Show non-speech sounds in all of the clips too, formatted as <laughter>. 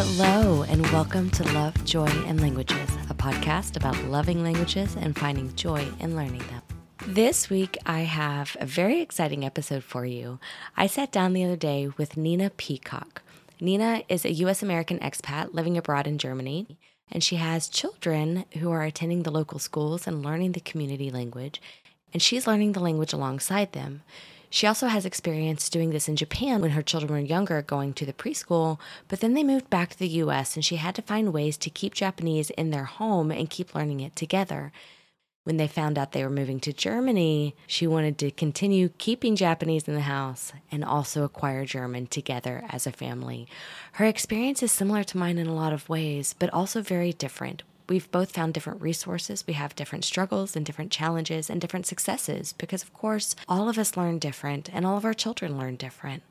Hello, and welcome to Love, Joy, and Languages, a podcast about loving languages and finding joy in learning them. This week, I have a very exciting episode for you. I sat down the other day with Nina Peacock. Nina is a U.S. American expat living abroad in Germany, and she has children who are attending the local schools and learning the community language, and she's learning the language alongside them. She also has experience doing this in Japan when her children were younger, going to the preschool, but then they moved back to the US and she had to find ways to keep Japanese in their home and keep learning it together. When they found out they were moving to Germany, she wanted to continue keeping Japanese in the house and also acquire German together as a family. Her experience is similar to mine in a lot of ways, but also very different. We've both found different resources. We have different struggles and different challenges and different successes because, of course, all of us learn different and all of our children learn different.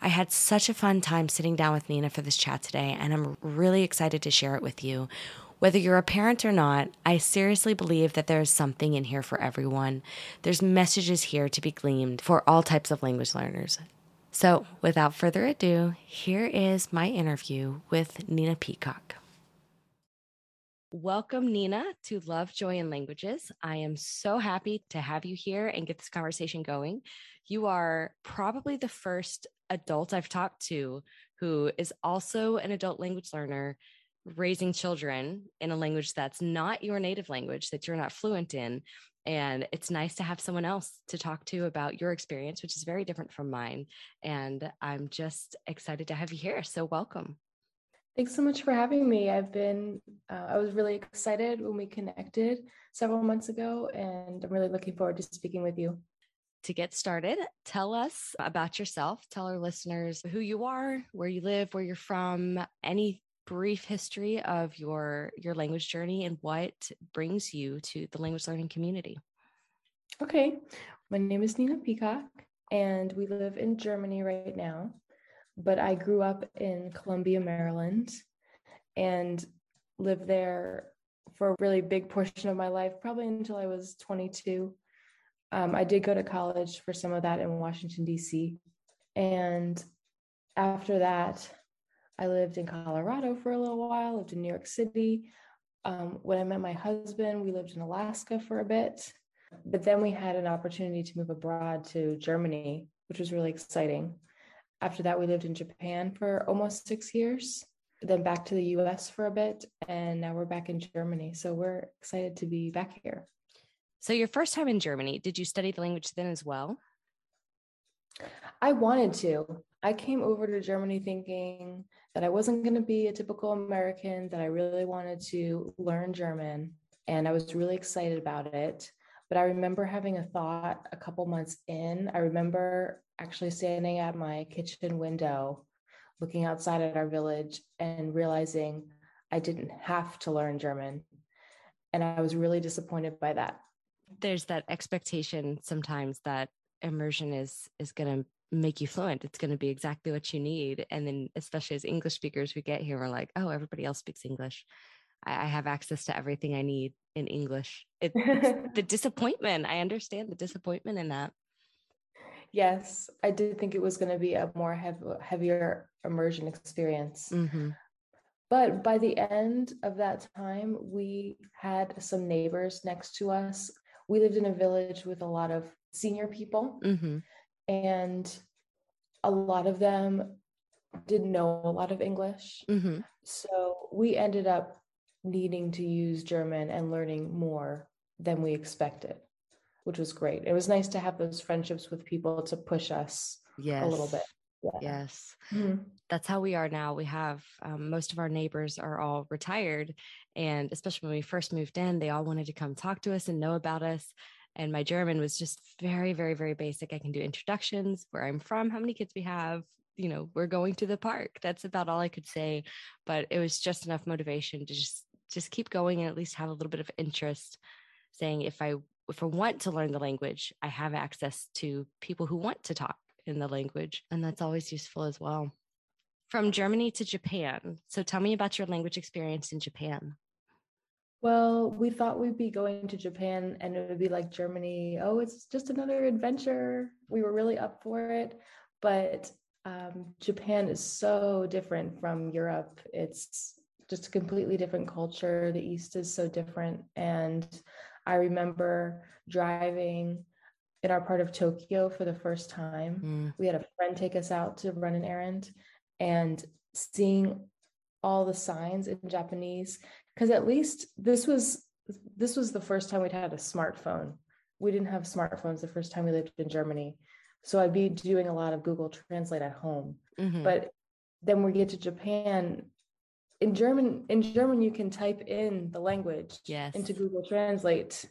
I had such a fun time sitting down with Nina for this chat today, and I'm really excited to share it with you. Whether you're a parent or not, I seriously believe that there is something in here for everyone. There's messages here to be gleaned for all types of language learners. So, without further ado, here is my interview with Nina Peacock. Welcome, Nina, to Love, Joy, and Languages. I am so happy to have you here and get this conversation going. You are probably the first adult I've talked to who is also an adult language learner raising children in a language that's not your native language, that you're not fluent in. And it's nice to have someone else to talk to about your experience, which is very different from mine. And I'm just excited to have you here. So, welcome. Thanks so much for having me. I've been, uh, I was really excited when we connected several months ago, and I'm really looking forward to speaking with you. To get started, tell us about yourself. Tell our listeners who you are, where you live, where you're from, any brief history of your your language journey and what brings you to the language learning community. Okay. My name is Nina Peacock and we live in Germany right now but I grew up in Columbia, Maryland, and lived there for a really big portion of my life, probably until I was 22. Um, I did go to college for some of that in Washington, D.C. And after that, I lived in Colorado for a little while, lived in New York City. Um, when I met my husband, we lived in Alaska for a bit. But then we had an opportunity to move abroad to Germany, which was really exciting. After that, we lived in Japan for almost six years, then back to the US for a bit, and now we're back in Germany. So we're excited to be back here. So, your first time in Germany, did you study the language then as well? I wanted to. I came over to Germany thinking that I wasn't going to be a typical American, that I really wanted to learn German. And I was really excited about it. But I remember having a thought a couple months in. I remember actually standing at my kitchen window, looking outside at our village and realizing I didn't have to learn German. And I was really disappointed by that. There's that expectation sometimes that immersion is is going to make you fluent. It's going to be exactly what you need. And then, especially as English speakers, we get here, we're like, oh, everybody else speaks English. I, have access to everything I need in English. It, it's <laughs> the disappointment. I understand the disappointment in that. Yes, I did think it was going to be a more heavy, heavier immersion experience. Mm-hmm. But by the end of that time, we had some neighbors next to us. We lived in a village with a lot of senior people, mm-hmm. and a lot of them didn't know a lot of English. Mm-hmm. So we ended up needing to use German and learning more than we expected which was great. It was nice to have those friendships with people to push us yes. a little bit. Yeah. Yes. Mm-hmm. That's how we are now. We have um, most of our neighbors are all retired. And especially when we first moved in, they all wanted to come talk to us and know about us. And my German was just very, very, very basic. I can do introductions, where I'm from, how many kids we have, you know, we're going to the park. That's about all I could say. But it was just enough motivation to just just keep going and at least have a little bit of interest saying if I if I want to learn the language, I have access to people who want to talk in the language. And that's always useful as well. From Germany to Japan. So tell me about your language experience in Japan. Well, we thought we'd be going to Japan and it would be like Germany. Oh, it's just another adventure. We were really up for it. But Um, Japan is so different from Europe. It's just a completely different culture. The East is so different. And I remember driving in our part of Tokyo for the first time. Mm. We had a friend take us out to run an errand and seeing all the signs in Japanese because at least this was this was the first time we'd had a smartphone. We didn't have smartphones the first time we lived in Germany. So I'd be doing a lot of Google Translate at home. Mm-hmm. But then we get to Japan in German in German you can type in the language yes. into Google Translate.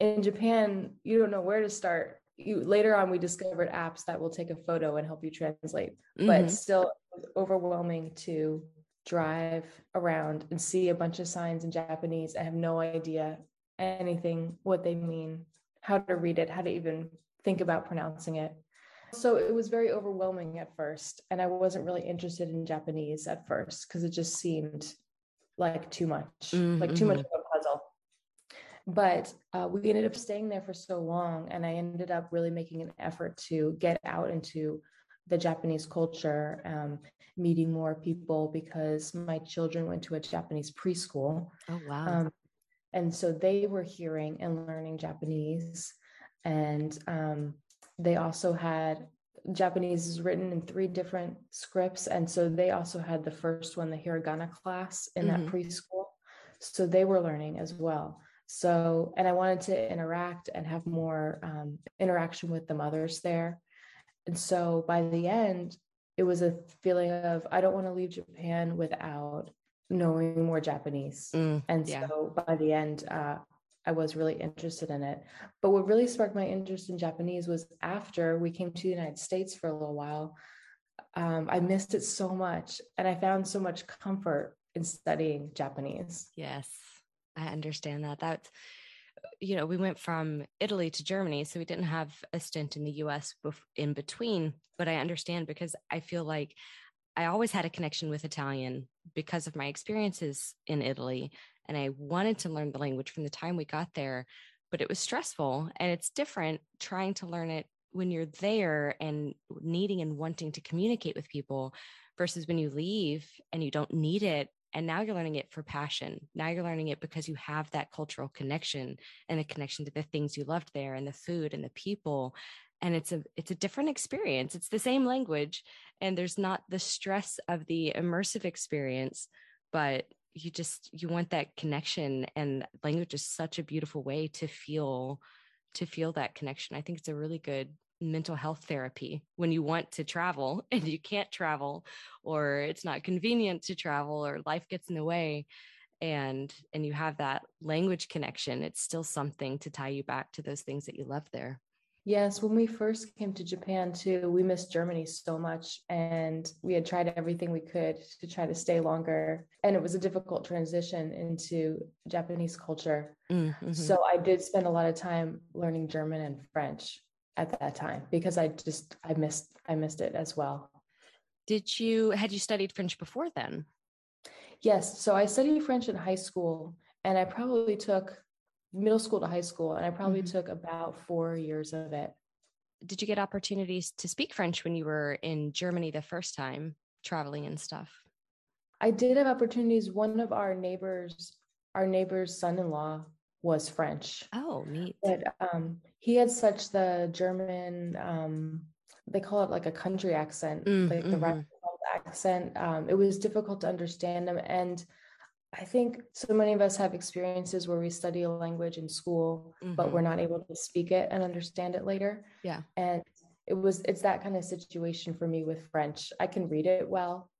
In Japan, you don't know where to start. You later on we discovered apps that will take a photo and help you translate. Mm-hmm. But still overwhelming to drive around and see a bunch of signs in Japanese. I have no idea anything what they mean, how to read it, how to even think about pronouncing it. So it was very overwhelming at first. And I wasn't really interested in Japanese at first because it just seemed like too much, mm-hmm. like too much mm-hmm. of a puzzle. But uh, we ended up staying there for so long. And I ended up really making an effort to get out into the Japanese culture, um, meeting more people because my children went to a Japanese preschool. Oh, wow. Um, and so they were hearing and learning Japanese. And um, they also had Japanese is written in three different scripts. And so they also had the first one, the hiragana class in mm-hmm. that preschool. So they were learning as well. So, and I wanted to interact and have more um, interaction with the mothers there. And so by the end, it was a feeling of, I don't want to leave Japan without knowing more Japanese. Mm, and yeah. so by the end, uh, I was really interested in it. But what really sparked my interest in Japanese was after we came to the United States for a little while. Um, I missed it so much, and I found so much comfort in studying Japanese. Yes, I understand that. That's you know, we went from Italy to Germany, so we didn't have a stint in the US in between. But I understand because I feel like I always had a connection with Italian because of my experiences in Italy and I wanted to learn the language from the time we got there, but it was stressful and it's different trying to learn it when you're there and needing and wanting to communicate with people versus when you leave and you don't need it and now you're learning it for passion. Now you're learning it because you have that cultural connection and a connection to the things you loved there and the food and the people and it's a it's a different experience. It's the same language and there's not the stress of the immersive experience but you just you want that connection and language is such a beautiful way to feel to feel that connection. I think it's a really good mental health therapy when you want to travel <laughs> and you can't travel or it's not convenient to travel or life gets in the way and and you have that language connection it's still something to tie you back to those things that you love there Yes, when we first came to Japan too, we missed Germany so much and we had tried everything we could to try to stay longer. And it was a difficult transition into Japanese culture. Mm-hmm. So I did spend a lot of time learning German and French at that time because I just I missed I missed it as well. Did you had you studied French before then? Yes, so I studied French in high school and I probably took middle school to high school, and I probably mm-hmm. took about four years of it. Did you get opportunities to speak French when you were in Germany the first time, traveling and stuff? I did have opportunities. One of our neighbors, our neighbor's son-in-law, was French. Oh, neat. But um, he had such the German. Um, they call it like a country accent, mm, like the mm-hmm. accent. Um, it was difficult to understand him, and I think so many of us have experiences where we study a language in school, mm-hmm. but we're mm-hmm. not able to speak it and understand it later. Yeah. And it was, it's that kind of situation for me with French. I can read it well,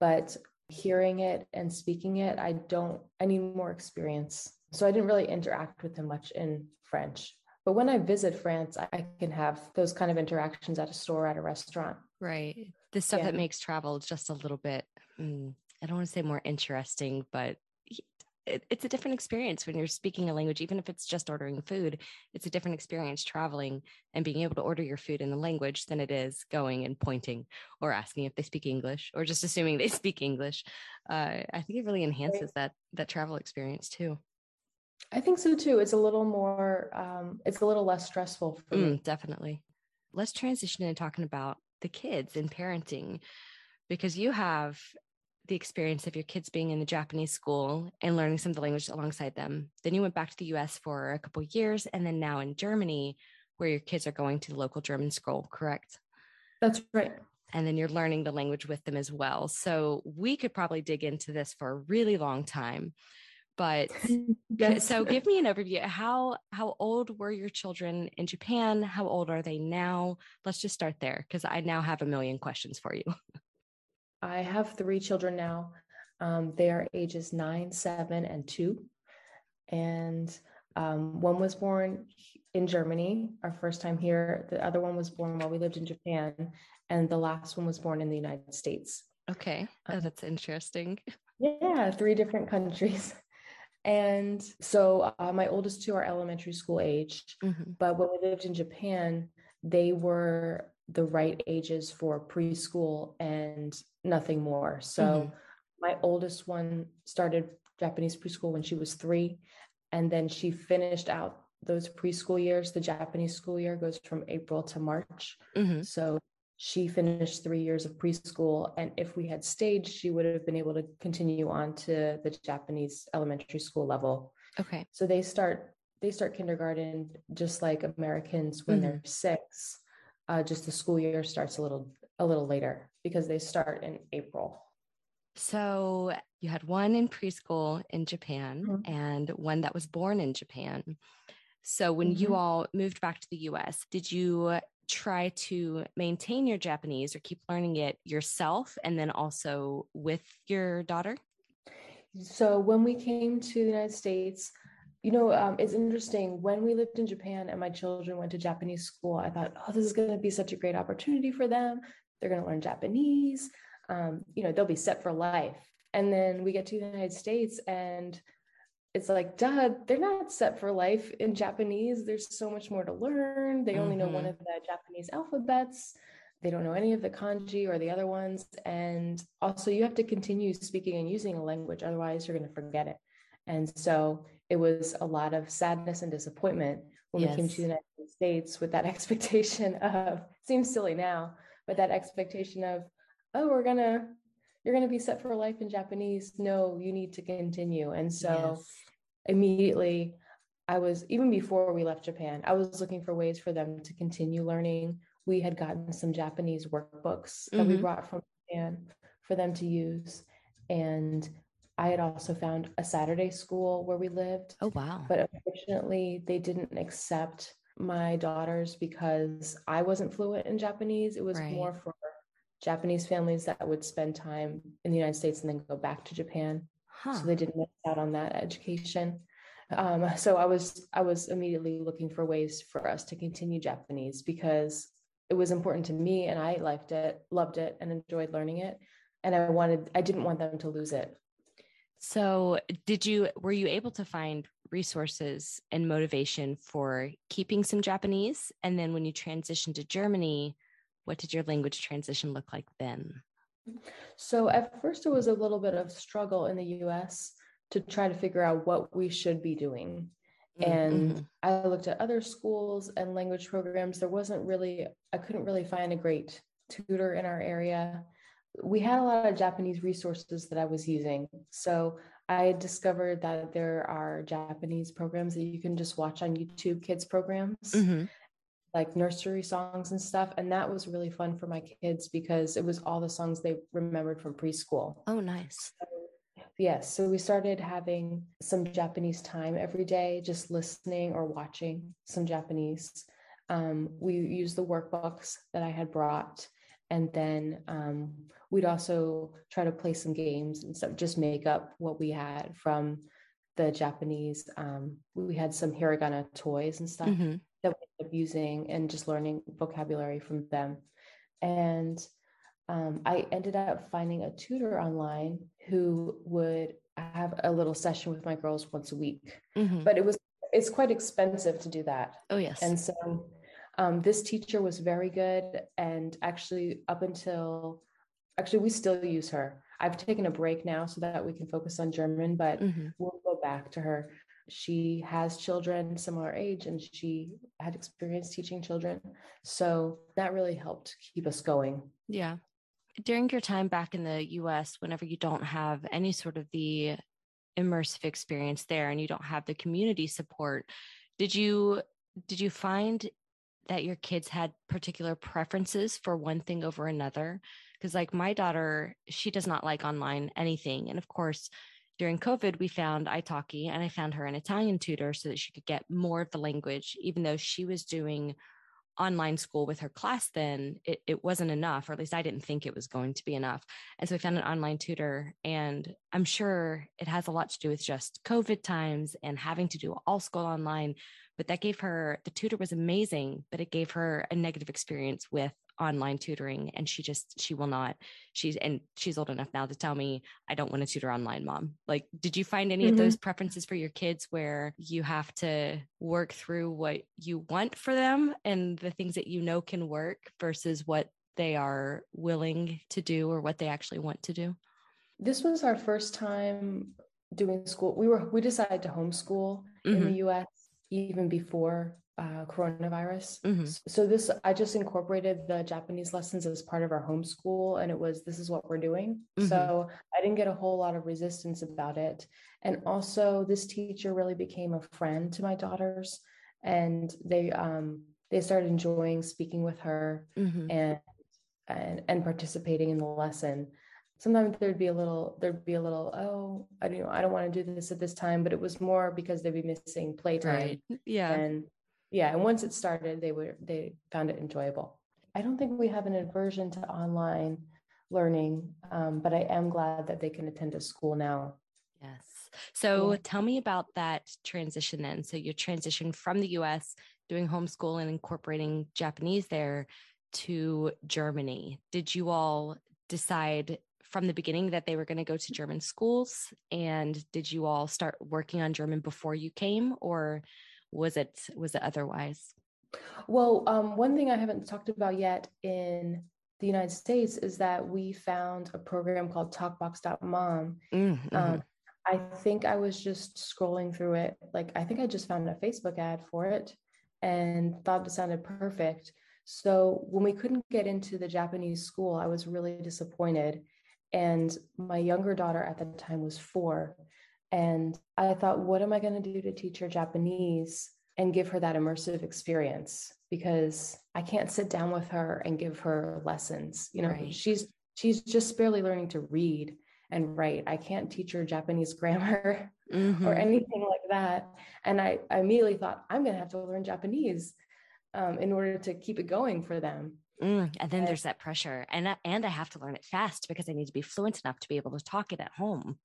but hearing it and speaking it, I don't, I need more experience. So I didn't really interact with him much in French. But when I visit France, I can have those kind of interactions at a store, at a restaurant. Right. The stuff yeah. that makes travel just a little bit mm, I don't want to say more interesting, but it, it's a different experience when you're speaking a language, even if it's just ordering food. It's a different experience traveling and being able to order your food in the language than it is going and pointing or asking if they speak English or just assuming they <laughs> speak English. Uh, I think it really enhances that that travel experience too. I think so too. It's a little more. Um, it's a little less stressful for mm, me. Definitely. Let's transition into talking about the kids and parenting because you have the experience of your kids being in the Japanese school and learning some of the language alongside them. Then you went back to the US for a couple years and then now in Germany where your kids are going to the local German school, correct? That's right. And then you're learning the language with them as well. So we could probably dig into this for a really long time. But <laughs> yes. so give me an overview. How how old were your children in Japan? How old are they now? Let's just start there because I now have a million questions for you. <laughs> I have three children now. Um, they are ages nine, seven, and two. And um, one was born in Germany, our first time here. The other one was born while we lived in Japan. And the last one was born in the United States. Okay. Oh, um, that's interesting. Yeah, three different countries. And so uh, my oldest two are elementary school age. Mm-hmm. But when we lived in Japan, they were the right ages for preschool and nothing more. So mm-hmm. my oldest one started Japanese preschool when she was three. And then she finished out those preschool years. The Japanese school year goes from April to March. Mm-hmm. So she finished three years of preschool. And if we had stayed, she would have been able to continue on to the Japanese elementary school level. Okay. So they start they start kindergarten just like Americans when mm-hmm. they're six uh, just the school year starts a little a little later because they start in April. So you had one in preschool in Japan mm-hmm. and one that was born in Japan. So when mm-hmm. you all moved back to the US, did you try to maintain your Japanese or keep learning it yourself and then also with your daughter? So when we came to the United States, you know, um, it's interesting. When we lived in Japan and my children went to Japanese school, I thought, oh, this is going to be such a great opportunity for them. They're going to learn Japanese. Um, you know, they'll be set for life. And then we get to the United States and it's like, duh, they're not set for life in Japanese. There's so much more to learn. They only mm-hmm. know one mm-hmm. of the Japanese alphabets. They don't know any of the kanji or the other ones. And also, you have to continue speaking and using a language, otherwise, you're going to forget it. And so it was a lot of sadness and disappointment when yes. we came to the United States with that <laughs> expectation of seems silly now, but that expectation of, oh, we're gonna you're gonna be set for life in Japanese. No, you need to continue. And so yes. immediately I was even before we left Japan, I was looking for ways for them to continue learning. We had gotten some Japanese workbooks that mm-hmm. we brought from Japan for them to use. And I had also found a Saturday school where we lived. Oh, wow. But unfortunately, they didn't accept my daughters because I wasn't fluent in Japanese. It was right. more for Japanese families that would spend time in the United States and then go back to Japan. Huh. So they didn't miss out on that education. Um, so I was I was immediately looking for ways for us to continue Japanese because it was important to me and I liked it, loved it, and enjoyed learning it. And I wanted I didn't want them to lose it. So, did you were you able to find resources and motivation for keeping some Japanese? And then when you transitioned to Germany, what did your language transition look like then? So, at first, it was a little bit of struggle in the US to try to figure out what we should be doing. And mm-hmm. I looked at other schools and language programs. There wasn't really, I couldn't really find a great tutor in our area we had a lot of Japanese resources that I was using. So I discovered that there are Japanese programs that you can just watch on YouTube, kids programs, mm-hmm. like nursery songs and stuff. And that was really fun for my kids because it was all the songs they remembered from preschool. Oh, nice. So, yes. So we started having some Japanese time every day, just listening or watching some Japanese. Um, we used the workbooks that I had brought and then um, we'd also try to play some games and stuff, just make up what we had from the Japanese. Um, we had some hiragana toys and stuff mm-hmm. that we ended up using and just learning vocabulary from them. And um, I ended up finding a tutor online who would have a little session with my girls once a week. Mm-hmm. But it was it's quite expensive to do that. Oh yes. And so um, this teacher was very good. And actually, up until actually, we still use her. I've taken a break now so that we can focus on German, but mm-hmm. we'll go back to her. she has children similar age and she had experience teaching children. So that really helped keep us going. Yeah. During your time back in the US, whenever you don't have any sort of the immersive experience there and you don't have the community support, did you did you find that your kids had particular preferences for one thing over another because like my daughter she does not like online anything and of course during covid we found italki and i found her an italian tutor so that she could get more of the language even though she was doing online school with her class then it, it wasn't enough or at least i didn't think it was going to be enough. And so we found an online tutor and i'm sure it has a lot to do with just covid times and having to do all school online but that gave her the tutor was amazing but it gave her a negative experience with online tutoring and she just she will not she's and she's old enough now to tell me i don't want to tutor online mom like did you find any mm-hmm. of those preferences for your kids where you have to work through what you want for them and the things that you know can work versus what they are willing to do or what they actually want to do this was our first time doing school we were we decided to homeschool mm-hmm. in the us even before uh, coronavirus. Mm-hmm. So this, I just incorporated the Japanese lessons as part of our homeschool, and it was this is what we're doing. Mm-hmm. So I didn't get a whole lot of resistance about it, and also this teacher really became a friend to my daughters, and they um, they started enjoying speaking with her mm-hmm. and, and and participating in the lesson sometimes there'd be a little there'd be a little oh i don't know i don't want to do this at this time but it was more because they'd be missing playtime right. yeah and yeah and once it started they were they found it enjoyable. I don't think we have an aversion to online learning um, but i am glad that they can attend a school now. Yes. So yeah. tell me about that transition then. So you transitioned from the us doing homeschool and incorporating japanese there to germany. Did you all decide from the beginning that they were going to go to German schools? And did you all start working on German before you came, or was it was it otherwise? Well, um, one thing I haven't talked about yet in the United States is that we found a program called Talkbox.mom. Mm-hmm. Um, I think I was just scrolling through it. Like, I think I just found a Facebook ad for it and thought it sounded perfect. So, when we couldn't get into the Japanese school, I was really disappointed. And my younger daughter at the time was four. And I thought, what am I going to do to teach her Japanese and give her that immersive experience? Because I can't sit down with her and give her lessons. You know, right. she's she's just barely learning to read and write. I can't teach her Japanese <laughs> grammar mm-hmm. or anything like that. And I, I immediately thought, I'm going to have to learn Japanese um, in order to keep it going for them. Mm, and then there's that pressure, and and I have to learn it fast because I need to be fluent enough to be able to talk it at home.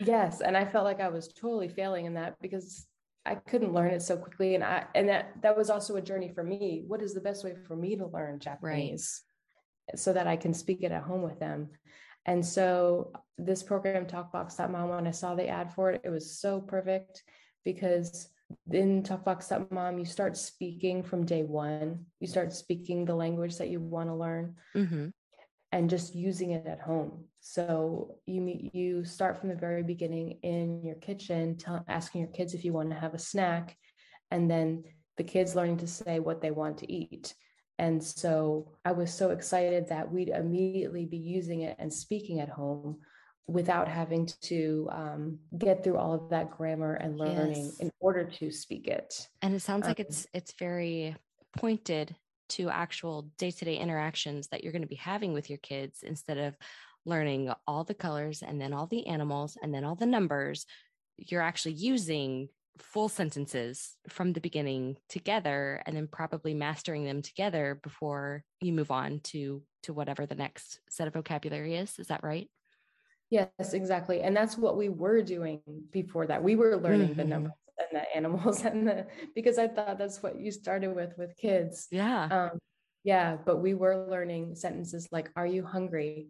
Yes, and I felt like I was totally failing in that because I couldn't learn it so quickly, and I and that that was also a journey for me. What is the best way for me to learn Japanese right. so that I can speak it at home with them? And so this program, Talkbox.mom, when I saw the ad for it, it was so perfect because in Talkbox.mom, you start speaking from day one. You start speaking the language that you want to learn mm-hmm. And just using it at home. So you you start from the very beginning in your kitchen, tell, asking your kids if you want to have a snack, and then the kids learning to say what they want to eat. And so I was so excited that we'd immediately be using it and speaking at home without having to um, get through all of that grammar and learning yes. in order to speak it. And it sounds um, like it's it's very pointed to actual day-to-day interactions that you're going to be having with your kids instead of learning all the colors and then all the animals and then all the numbers you're actually using full sentences from the beginning together and then probably mastering them together before you move on to to whatever the next set of vocabulary is is that right Yes, exactly. And that's what we were doing before that. We were learning mm-hmm. the numbers and the animals <laughs> and the because I thought that's what you started with with kids. Yeah. Um, yeah, but we were learning sentences like "Are you hungry?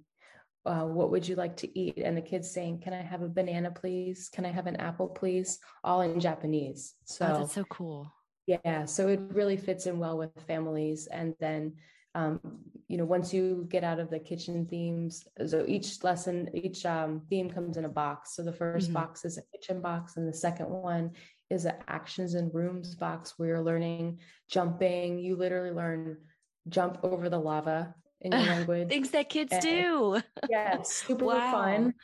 Uh, what would you like to eat?" And the kids saying, "Can I have a banana, please? Can I have an apple, please?" All in Japanese. So oh, that's so cool. Yeah, so it really fits in well with families. And then um, you know, once you get out of the kitchen themes, so each lesson, each um, theme comes in a box. So the 1st mm-hmm. box is a kitchen box, and the second one is an actions and rooms box where you're learning jumping. You literally learn jump over the lava in your <laughs> language. Things that kids and, do. yeah, <laughs> super wow. fun.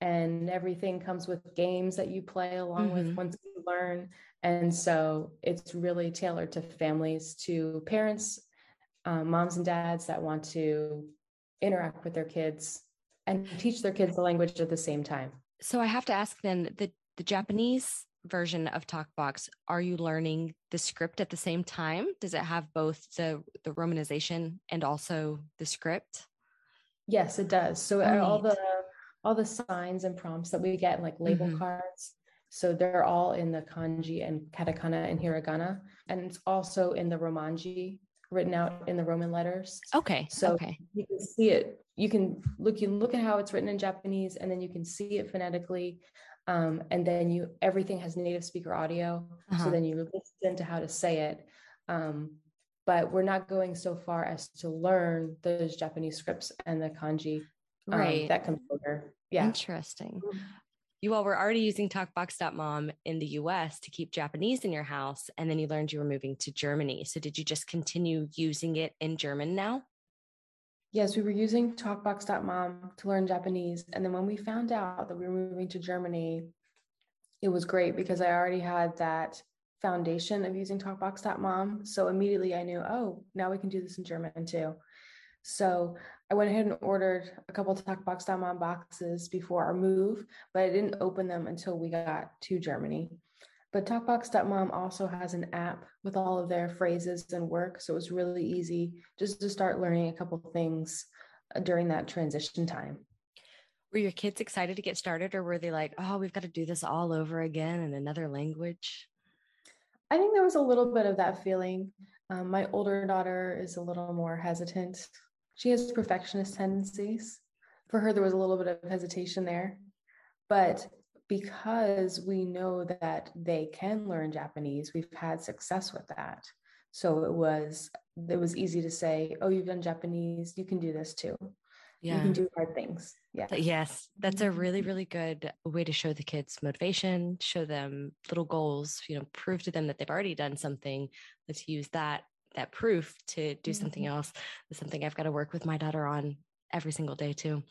And everything comes with games that you play along mm-hmm. with once you learn. And so it's really tailored to families, to parents um, moms and dads that want to interact with their kids and teach their kids the language at the same time. So I have to ask then the the Japanese version of TalkBox, are you learning the script at the same time? Does it have both the the romanization and also the script? Yes, it does. So all the all the signs and prompts that we get like label mm-hmm. cards. So they're all in the kanji and katakana and hiragana. And it's also in the romanji written out in the Roman letters. Okay. So okay. you can see it. You can look. You look at how it's written in Japanese, and then you can see it phonetically. Um, and then you everything has native speaker audio. Uh-huh. So then you listen to how to say it. Um, but we're not going so far as to learn those Japanese scripts and the kanji. Um, right. That comes later. Yeah. Interesting. You all were already using talkbox.mom in the US to keep Japanese in your house, and then you learned you were moving to Germany. So, did you just continue using it in German now? Yes, we were using talkbox.mom to learn Japanese. And then when we found out that we were moving to Germany, it was great because I already had that foundation of using talkbox.mom. So immediately I knew, oh, now we can do this in German too. So I went ahead and ordered a couple of TalkBox.mom boxes before our move, but I didn't open them until we got to Germany. But TalkBox.mom also has an app with all of their phrases and work. So it was really easy just to start learning a couple things uh, during that transition time. Were your kids excited to get started, or were they like, oh, we've got to do this all over again in another language? I think there was a little bit of that feeling. Um, my older daughter is a little more hesitant she has perfectionist tendencies. For her, there was a little bit of hesitation there. But because we know that they can learn Japanese, we've had success with that. So it was it was easy to say, "Oh, you've done Japanese, you can do this too." Yeah. You can do hard things. Yeah. Yes. That's a really, mm-hmm. really good way to show the kids motivation, show them little goals, you know, prove to them that they've already done something. Let's use that that proof to do mm-hmm. something else is something I've got to work with my daughter on every single day too.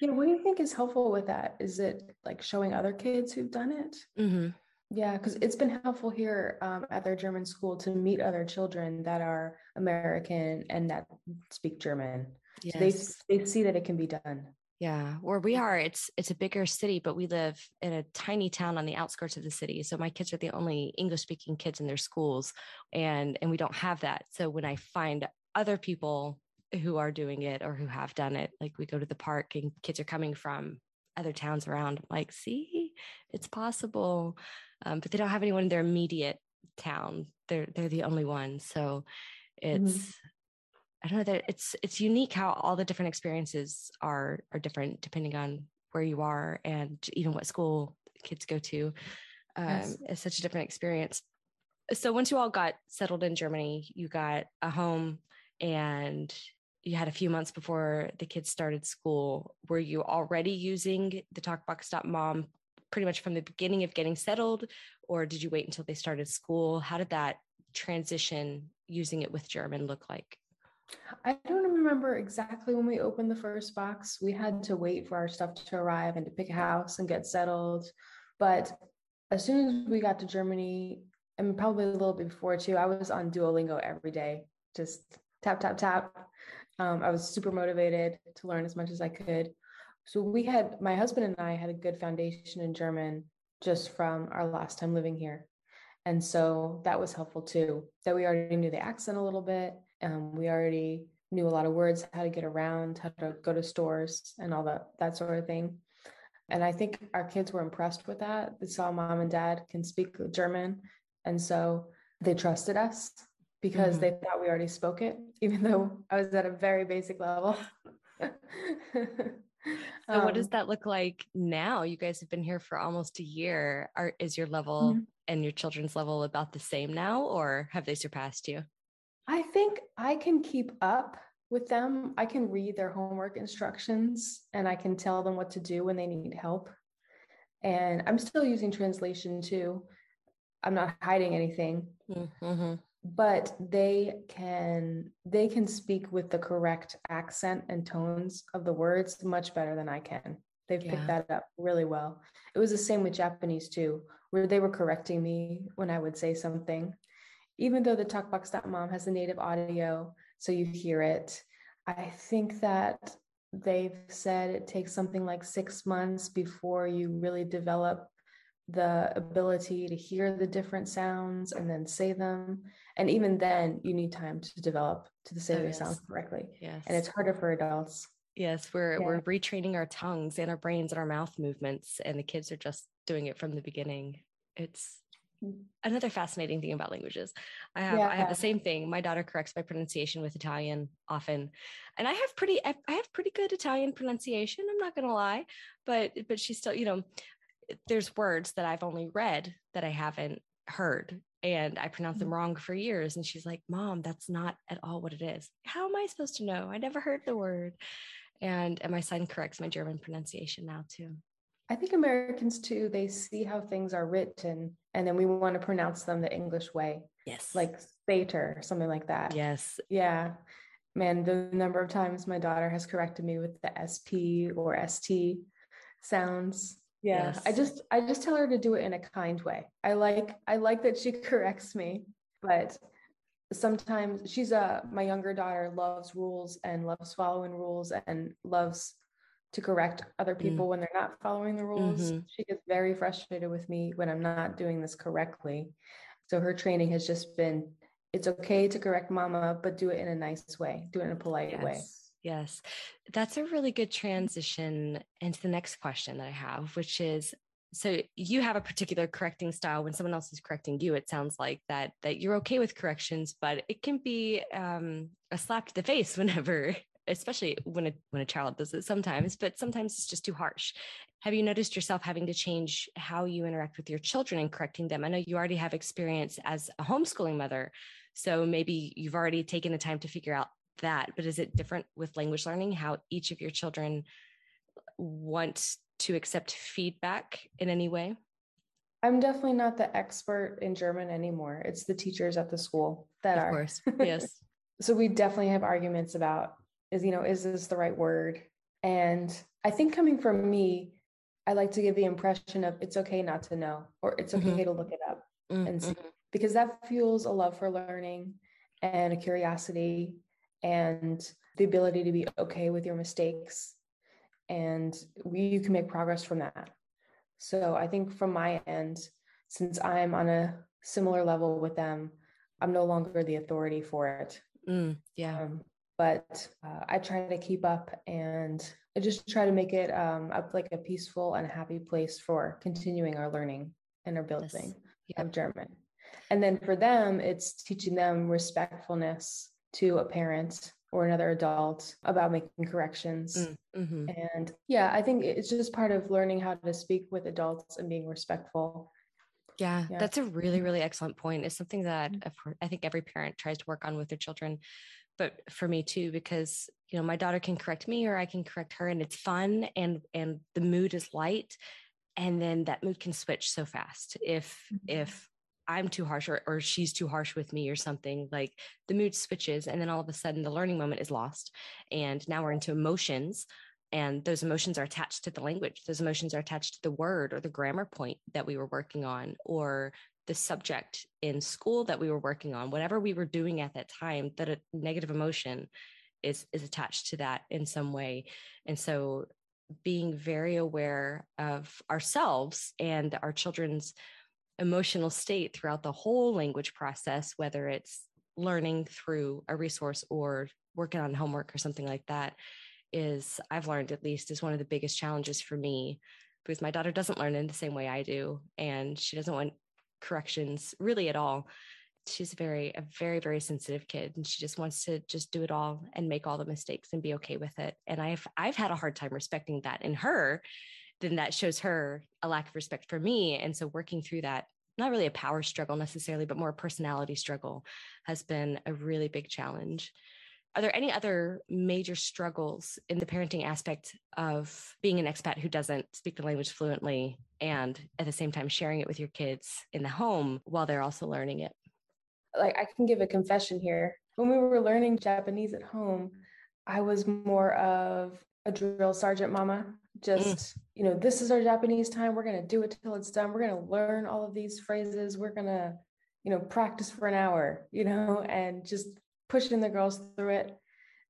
Yeah, what do you think is helpful with that? Is it like showing other kids who've done it? Mm-hmm. Yeah, because it's been helpful here um, at their German school to meet other children that are American and that speak German. Yes. So they they see that it can be done. Yeah, where we are, it's it's a bigger city, but we live in a tiny town on the outskirts of the city. So my kids are the only English speaking kids in their schools, and and we don't have that. So when I find other people who are doing it or who have done it, like we go to the park and kids are coming from other towns around, I'm like, see, it's possible, um, but they don't have anyone in their immediate town. They're they're the only one. So it's mm-hmm. I don't know that it's it's unique how all the different experiences are are different depending on where you are and even what school kids go to. Um, yes. It's such a different experience. So once you all got settled in Germany, you got a home and you had a few months before the kids started school. Were you already using the talkbox.mom pretty much from the beginning of getting settled, or did you wait until they started school? How did that transition using it with German look like? I don't remember exactly when we opened the first box. We had to wait for our stuff to arrive and to pick a house and get settled. But as soon as we got to Germany, and probably a little bit before too, I was on Duolingo every day, just tap, tap, tap. Um, I was super motivated to learn as much as I could. So we had, my husband and I had a good foundation in German just from our last time living here. And so that was helpful too, that we already knew the accent a little bit um, we already knew a lot of words, how to get around, how to go to stores, and all that that sort of thing. And I think our kids were impressed with that. They saw mom and dad can speak German, and so they trusted us because mm-hmm. they thought we already spoke it, <laughs> even though I was at a very basic level. <laughs> So, what does um, that look like now? You guys have been here for almost a year. Are, is your level mm-hmm. and your children's level about the same now, or have they surpassed you? I think I can keep up with them. I can read their homework instructions and I can tell them what to do when they need help. And I'm still using translation too. I'm not hiding anything. Mm-hmm. But they can they can speak with the correct accent and tones of the words much better than I can. They've yeah. picked that up really well. It was the same with Japanese too, where they were correcting me when I would say something. Even though the TalkBox.mom has the native audio, so you hear it, I think that they've said it takes something like six months before you really develop the ability to hear the different sounds and then say them. And even then, you need time to develop to say oh, the yes. sounds correctly. Yes. And it's harder for adults. Yes, we're yeah. we're retraining our tongues and our brains and our mouth movements, and the kids are just doing it from the beginning. It's. Another fascinating thing about languages. I have yeah. I have the same thing. My daughter corrects my pronunciation with Italian often, and I have pretty I have pretty good Italian pronunciation. I'm not gonna lie, but but she's still you know there's words that I've only read that I haven't heard and I pronounced them mm. wrong for years. And she's like, Mom, that's not at all what it is. How am I supposed to know? I never heard the word. And, and my son corrects my German pronunciation now too. I think Americans too, they see how things are written and then we want to pronounce them the English way. Yes. Like Spater, something like that. Yes. Yeah. Man, the number of times my daughter has corrected me with the SP or ST sounds. Yeah. Yes. I just I just tell her to do it in a kind way. I like I like that she <laughs> corrects me, but sometimes she's a my younger daughter loves rules and loves following rules and loves to correct other mm. people mm. when they're not following the rules. Mm-hmm. She gets very frustrated with me when I'm not doing this correctly. So her training has just been it's okay to correct mama, but do it in a nice way, do it in a polite yes. way. Yes. That's a really good transition into the next question that I have, which is so you have a particular correcting style when someone else is correcting you it sounds like that that you're okay with corrections but it can be um, a slap to the face <laughs> whenever especially when a when a child does it sometimes but sometimes it's just too harsh have you noticed yourself having to change how you interact with your children and correcting them i know you already have experience as a homeschooling mother so maybe you've already taken the time to figure out that but is it different with language learning how each of your children want to accept feedback in any way? I'm definitely not the expert in German anymore. It's the teachers at the school that of are. Of course. <laughs> Yes. so we definitely have arguments about is, you know, is this the right word? And I think coming from me, I like to give the impression of it's okay not to know or it's okay mm-hmm. to look it up mm-hmm. and see because that fuels a love for learning and a curiosity and the ability to be okay with your mistakes and we you can make progress from that so i think from my end since i'm on a similar level with them i'm no longer the authority for it mm, yeah um, but uh, i try to keep up and i just try to make it um, up like a peaceful and happy place for continuing our learning and our building yes. of german and then for them it's teaching them respectfulness to a parent or another adult about making corrections. Mm, mm-hmm. And yeah, I think it's just part of learning how to speak with adults and being respectful. Yeah, yeah. that's a really, really excellent point. It's something that mm-hmm. I think every parent tries to work on with their children. But for me too, because you know, my daughter can correct me or I can correct her and it's fun and and the mood is light. And then that mood can switch so fast if mm-hmm. if I'm too harsh or, or she's too harsh with me or something, like the mood switches. And then all of a sudden the learning moment is lost. And now we're into emotions. And those emotions are attached to the language. Those emotions are attached to the word or the grammar point that we were working on, or the subject in school that we were working on, whatever we were doing at that time, that a negative emotion is is attached to that in some way. And so being very aware of ourselves and our children's emotional state throughout the whole language process, whether it's learning through a resource or working on homework or something like that, is I've learned at least is one of the biggest challenges for me because my daughter doesn't learn in the same way I do. And she doesn't want corrections really at all. She's very, a very, very sensitive kid and she just wants to just do it all and make all the mistakes and be okay with it. And I've, I've had a hard time respecting that in her then that shows her a lack of respect for me. And so working through that not really a power struggle necessarily, but more a personality struggle has been a really big challenge. Are there any other major struggles in the parenting aspect of being an expat who doesn't speak the language fluently and at the same time sharing it with your kids in the home while they're also learning it? Like, I can give a confession here. When we were learning Japanese at home, I was more of a drill sergeant mama. Just, mm. you know, this is our Japanese time. We're going to do it till it's done. We're going to learn all of these phrases. We're going to, you know, practice for an hour, you know, and just pushing the girls through it.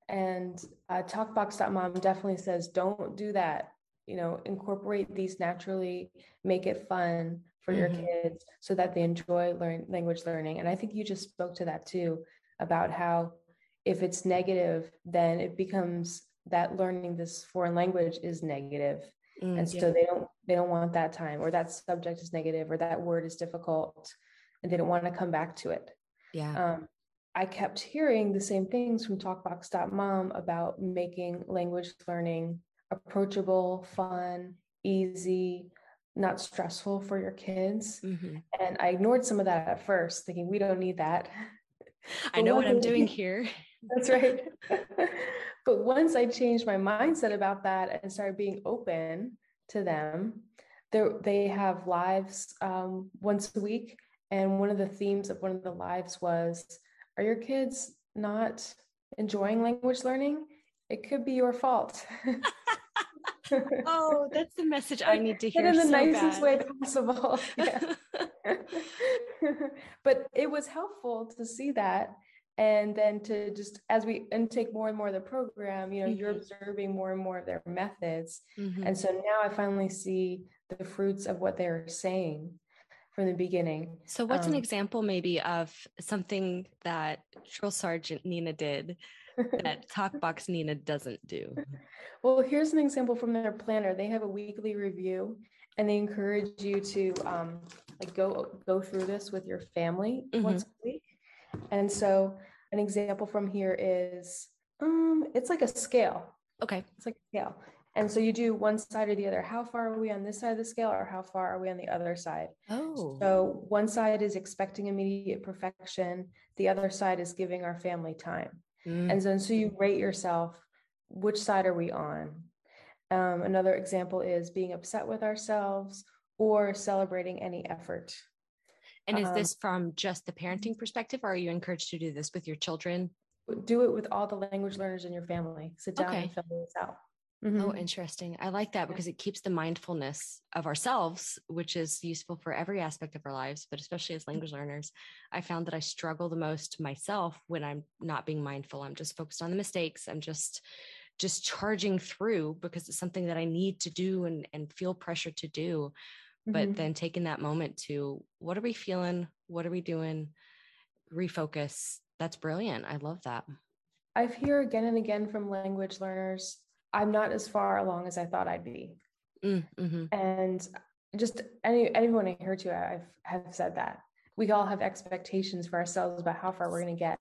And uh, Talkbox.mom definitely says, don't do that. You know, incorporate these naturally, make it fun for mm-hmm. your kids so that they enjoy learn language learning. And I think you just spoke to that too about how if it's negative, then it becomes that learning this foreign language is negative. Mm, and so yeah. they don't they don't want that time or that subject is negative or that word is difficult and they don't want to come back to it. Yeah. Um, I kept hearing the same things from Talkbox.mom about making language learning approachable, fun, easy, not stressful for your kids. Mm-hmm. And I ignored some of that at first, thinking we don't need that. <laughs> I know what I'm doing here. <laughs> That's right. <laughs> but once I changed my mindset about that and started being open to them, they have lives um, once a week. And one of the themes of one of the lives was Are your kids not enjoying language learning? It could be your fault. <laughs> oh, that's the message I need to hear. in the so nicest bad. way possible. <laughs> <laughs> but it was helpful to see that and then to just as we intake more and more of the program you know mm-hmm. you're observing more and more of their methods mm-hmm. and so now i finally see the fruits of what they're saying from the beginning so what's um, an example maybe of something that drill sergeant nina did that <laughs> talkbox nina doesn't do well here's an example from their planner they have a weekly review and they encourage you to um, like go go through this with your family mm-hmm. once a week and so an example from here is um, it's like a scale. Okay. It's like a scale. And so you do one side or the other. How far are we on this side of the scale or how far are we on the other side? Oh. So one side is expecting immediate perfection, the other side is giving our family time. Mm. And so, and so you rate yourself which side are we on? Um, another example is being upset with ourselves or celebrating any effort. And is um, this from just the parenting perspective, or are you encouraged to do this with your children? Do it with all the language learners in your family. Sit down okay. and fill this out. Oh, mm-hmm. Oh, interesting. I like that because it keeps the mindfulness of ourselves, which is useful for every aspect of our lives, but especially as language learners. I found that I struggle the most myself when I'm not being mindful. I'm just focused on the mistakes. I'm just just charging through because it's something that I need to do and, and feel pressure to do but mm-hmm. then taking that moment to what are we feeling what are we doing refocus that's brilliant i love that i hear again and again from language learners i'm not as far along as i thought i'd be. Mm, mm-hmm. and just any anyone i hear to i've have said that. We all have expectations for ourselves about how far we're going to get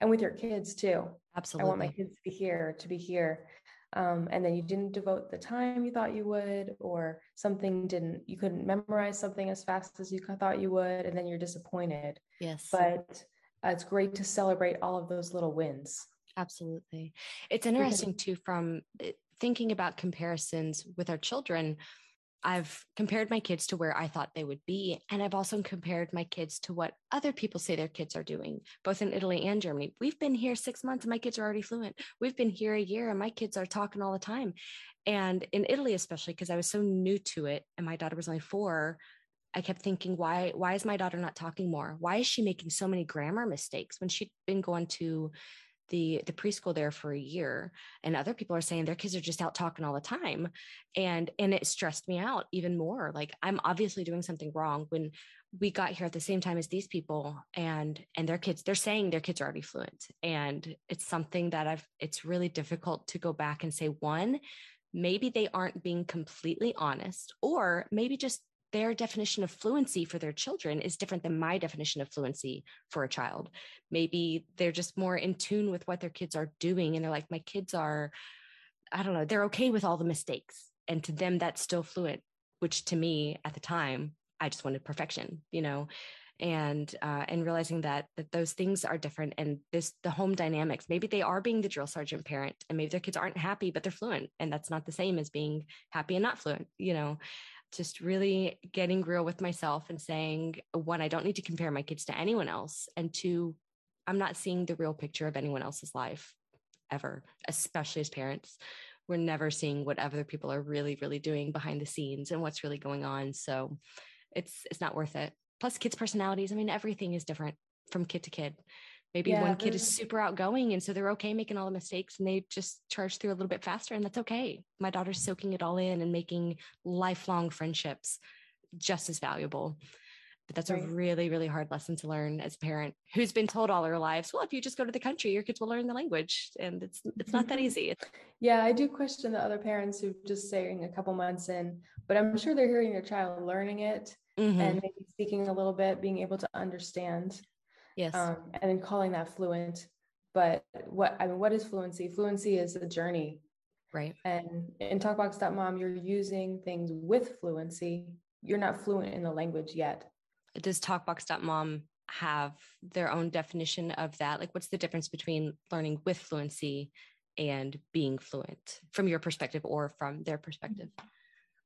and with your kids too. Absolutely i want my kids to be here to be here. Um, and then you didn't devote the time you thought you would or something didn't you couldn't memorize something as fast as you thought you would and then you're disappointed. Yes. But uh, it's great to celebrate all of those little wins absolutely it's interesting too from eh, thinking about comparisons with our children I've compared my kids to where I thought they would be. And I've also compared my kids to what other people say their kids are doing, both in Italy and Germany. We've been here six months and my kids are already fluent. We've been here a year and my kids are talking all the time. And in Italy, especially because I was so new to it and my daughter was only four, I kept thinking, why, why is my daughter not talking more? Why is she making so many grammar mistakes when she'd been going to the the preschool there for a year and other people are saying their kids are just out talking all the time and and it stressed me out even more like i'm obviously doing something wrong when we got here at the same time as these people and and their kids they're saying their kids are already fluent and it's something that i've it's really difficult to go back and say one maybe they aren't being completely honest or maybe just their definition of fluency for their children is different than my definition of fluency for a child. Maybe they're just more in tune with what their kids are doing. And they're like, my kids are, I don't know, they're okay with all the mistakes. And to them, that's still fluent, which to me at the time, I just wanted perfection, you know, and uh, and realizing that that those things are different and this the home dynamics maybe they are being the drill sergeant parent and maybe their kids aren't happy but they're fluent and that's not the same as being happy and not fluent you know just really getting real with myself and saying one i don't need to compare my kids to anyone else and two i'm not seeing the real picture of anyone else's life ever especially as parents. We're never seeing what other people are really really doing behind the scenes and what's really going on so it's it's not worth it. Plus kids personalities i mean everything is different from kid to kid maybe yeah, one kid is super outgoing and so they're okay making all the mistakes and they just charge through a little bit faster and that's okay my daughter's soaking it all in and making lifelong friendships just as valuable but that's right. a really really hard lesson to learn as a parent who's been told all their lives well if you just go to the country your kids will learn the language and it's it's not that easy yeah i do question the other parents who just saying a couple months in but i'm sure they're hearing their child learning it mm-hmm. and maybe speaking a little bit, being able to understand. Yes. Um, and then calling that fluent. But what I mean, what is fluency? Fluency is a journey. Right. And in talkbox.mom, you're using things with fluency. You're not fluent in the language yet. Does talkbox.mom have their own definition of that? Like, what's the difference between learning with fluency and being fluent from your perspective or from their perspective?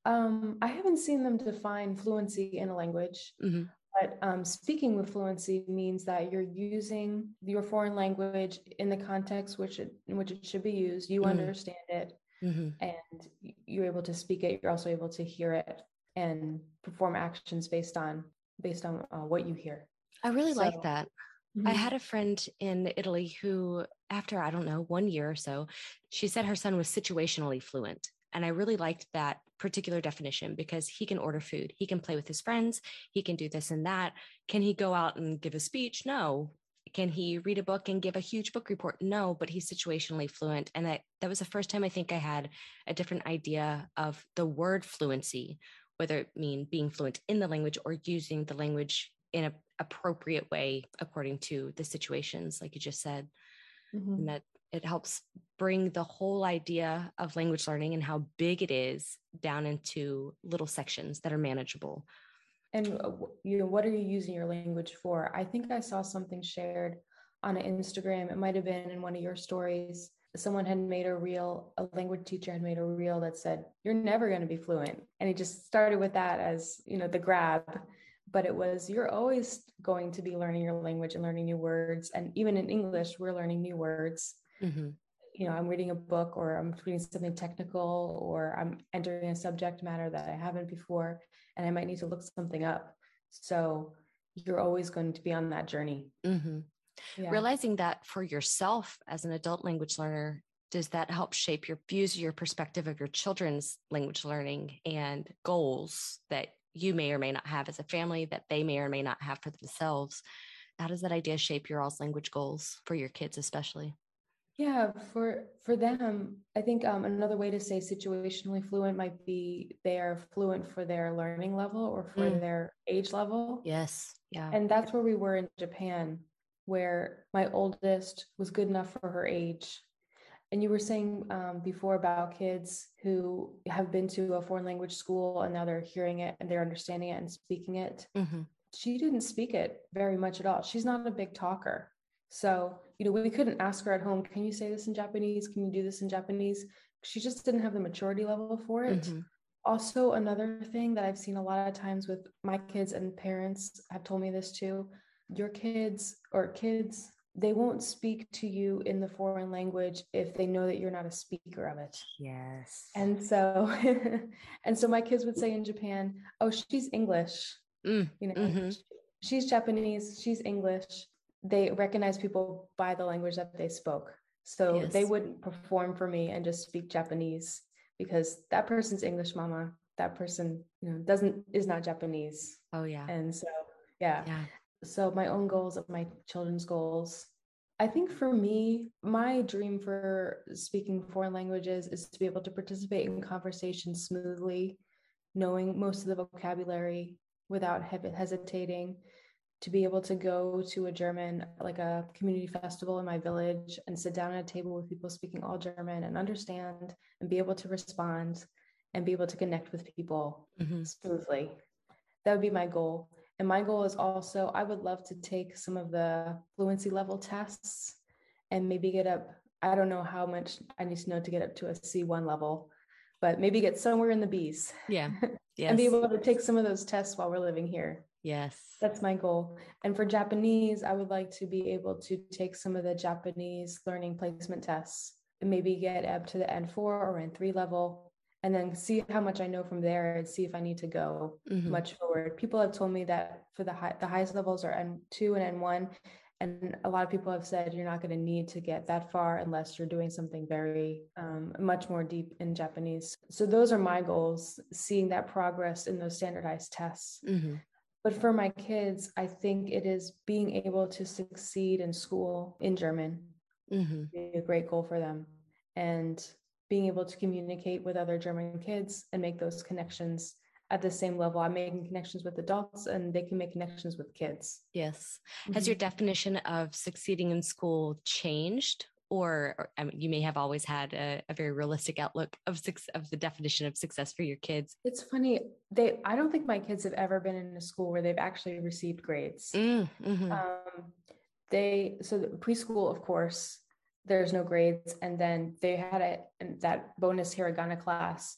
Um, I haven't seen them define fluency in a language, mm-hmm. But um, speaking with fluency means that you're using your foreign language in the context which it, in which it should be used. You mm-hmm. understand it, mm-hmm. and you're able to speak it. You're also able to hear it and perform actions based on based on uh, what you hear. I really so, like that. I mm-hmm. had a friend in Italy who, after I don't know, one year or so, she said her son was situationally fluent. And I really liked that particular definition because he can order food, he can play with his friends, he can do this and that. Can he go out and give a speech? No. Can he read a book and give a huge book report? No, but he's situationally fluent. And that, that was the first time I think I had a different idea of the word fluency, whether it mean being fluent in the language or using the language in an appropriate way according to the situations, like you just said. Mm-hmm. And that it helps bring the whole idea of language learning and how big it is down into little sections that are manageable. And uh, you know what are you using your language for? I think i saw something shared on instagram. It might have been in one of your stories. Someone had made a reel a language teacher had made a reel that said you're never going to be fluent. And he just started with that as you know the grab. But it was you're always going to be learning your language and learning new words. And even in english we're learning new words mm-hmm. you know i'm reading a book or i'm reading something technical or i'm entering a subject matter that i haven't before and i might need to look something up so you're always going to be on that journey mm-hmm. yeah. realizing that for yourself as an adult language learner does that help shape your views your perspective of your children's language learning and goals that you may or may not have as a family that they may or may not have for themselves how does that idea shape your all's language goals for your kids especially yeah, for for them, I think um, another way to say situationally fluent might be they are fluent for their learning level or for mm. their age level. Yes, yeah, and that's where we were in Japan, where my oldest was good enough for her age. And you were saying um, before about kids who have been to a foreign language school and now they're hearing it and they're understanding it and speaking it. Mm-hmm. She didn't speak it very much at all. She's not a big talker. So, you know, we couldn't ask her at home, can you say this in Japanese? Can you do this in Japanese? She just didn't have the maturity level for it. Mm-hmm. Also, another thing that I've seen a lot of times with my kids and parents have told me this too your kids or kids, they won't speak to you in the foreign language if they know that you're not a speaker of it. Yes. And so, <laughs> and so my kids would say in Japan, oh, she's English. Mm. You know, mm-hmm. she's Japanese, she's English they recognize people by the language that they spoke. So yes. they wouldn't perform for me and just speak Japanese because that person's English mama. That person, you know, doesn't is not Japanese. Oh yeah. And so yeah. Yeah. So my own goals of my children's goals. I think for me, my dream for speaking foreign languages is to be able to participate in conversations smoothly, knowing most of the vocabulary without hesitating, to be able to go to a German, like a community festival in my village and sit down at a table with people speaking all German and understand and be able to respond and be able to connect with people mm-hmm. smoothly. that would be my goal. And my goal is also, I would love to take some of the fluency level tests and maybe get up. I don't know how much I need to know to get up to a C1 level, but maybe get somewhere in the B's. Yeah. Yes. <laughs> and be able to take some of those tests while we're living here. Yes. That's my goal. And for Japanese, I would like to be able to take some of the Japanese learning placement tests and maybe get up to the N4 or N3 level and then see how much I know from there and see if I need to go mm-hmm. much forward. People have told me that for the high, the highest levels are N2 and N1. And a lot of people have said you're not going to need to get that far unless you're doing something very um, much more deep in Japanese. So those are my goals, seeing that progress in those standardized tests. Mm-hmm. But for my kids, I think it is being able to succeed in school in German, mm-hmm. a great goal for them. And being able to communicate with other German kids and make those connections at the same level. I'm making connections with adults and they can make connections with kids. Yes. Mm-hmm. Has your definition of succeeding in school changed? Or, or I mean, you may have always had a, a very realistic outlook of six, of the definition of success for your kids. It's funny. They, I don't think my kids have ever been in a school where they've actually received grades. Mm, mm-hmm. um, they so the preschool, of course, there's no grades. And then they had a, that bonus hiragana class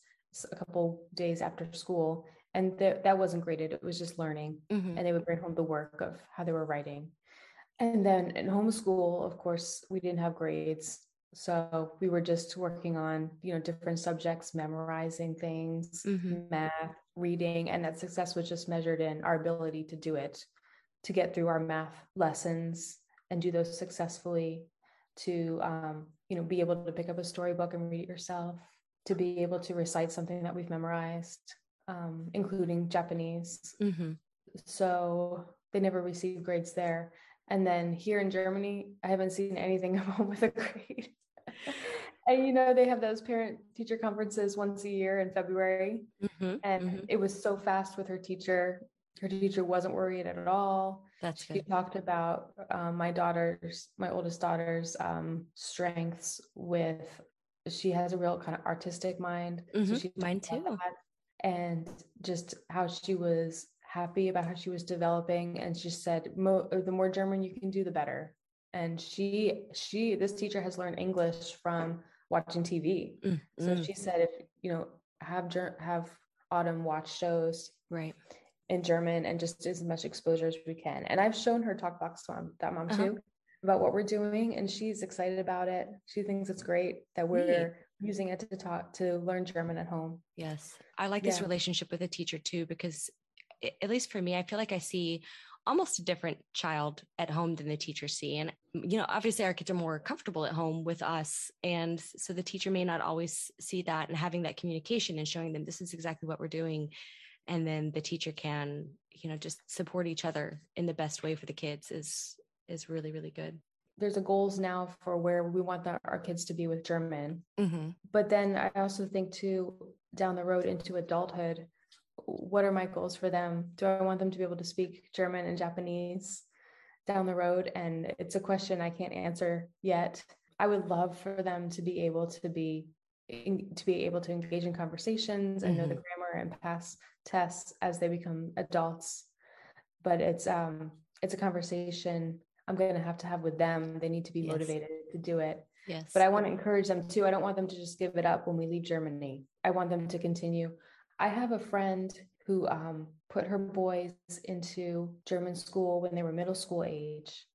a couple days after school. And th- that wasn't graded. It was just learning. Mm-hmm. And they would bring home the work of how they were writing. And then in homeschool, of course, we didn't have grades. So we were just working on, you know, different subjects, memorizing things, mm-hmm. math, reading, and that success was just measured in our ability to do it, to get through our math lessons and do those successfully to um, you know be able to pick up a storybook and read it yourself to be able to recite something that we've memorized um, including japanese mm-hmm. so they never received grades there and then here in germany i haven't seen anything <laughs> of home with a grade <laughs> and you know they have those parent teacher conferences once a year in february mm-hmm. and mm-hmm. it was so fast with her teacher her teacher wasn't worried at all that's she talked about um, my daughter's, my oldest daughter's um, strengths with. She has a real kind of artistic mind. Mm-hmm. So she mine too. and just how she was happy about how she was developing, and she said, Mo- the more German you can do, the better. And she, she, this teacher has learned English from watching TV. Mm-hmm. So she said, if you know, have have Autumn watch shows, right? in German and just as much exposure as we can. And I've shown her talk box mom, that mom uh-huh. too about what we're doing and she's excited about it. She thinks it's great that we're using it to talk to learn German at home. Yes. I like this relationship with a teacher too because at least for me I feel like I see almost a different child at home than the teacher see and you know obviously our kids are more comfortable at home with us and so the teacher may not always see that and having that communication and showing them this is exactly what we're doing and then the teacher can you know just support each other in the best way for the kids is is really really good there's a goals now for where we want the, our kids to be with german mm-hmm. but then i also think too down the road into adulthood what are my goals for them? Do i want them to be able to speak german and japanese down the road? And it's a question i can't answer yet. I would love for them to be able to be to be able to engage in conversations. And mm-hmm. know the mm-hmm. grammar and pass tests as they become adults but it's um it's a conversation i'm going to have to have with them. They need to be yes. motivated to do it. Yes. But i want to encourage them too. I don't want them to just give it up when we leave germany. I want them to continue i have a friend who um, put her boys into german school when they were middle school age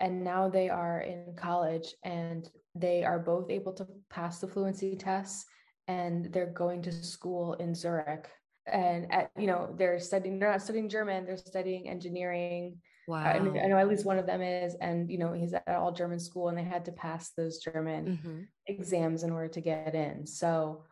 and now they are in college and they are both able to pass the fluency tests and they're going to school in Zurich. And at, you know they're studying they're not studying German they're studying engineering. Wow I, mean, I know at least one of them is and you know he's at all German school and they had to pass those German mm-hmm. exams in order to get in. So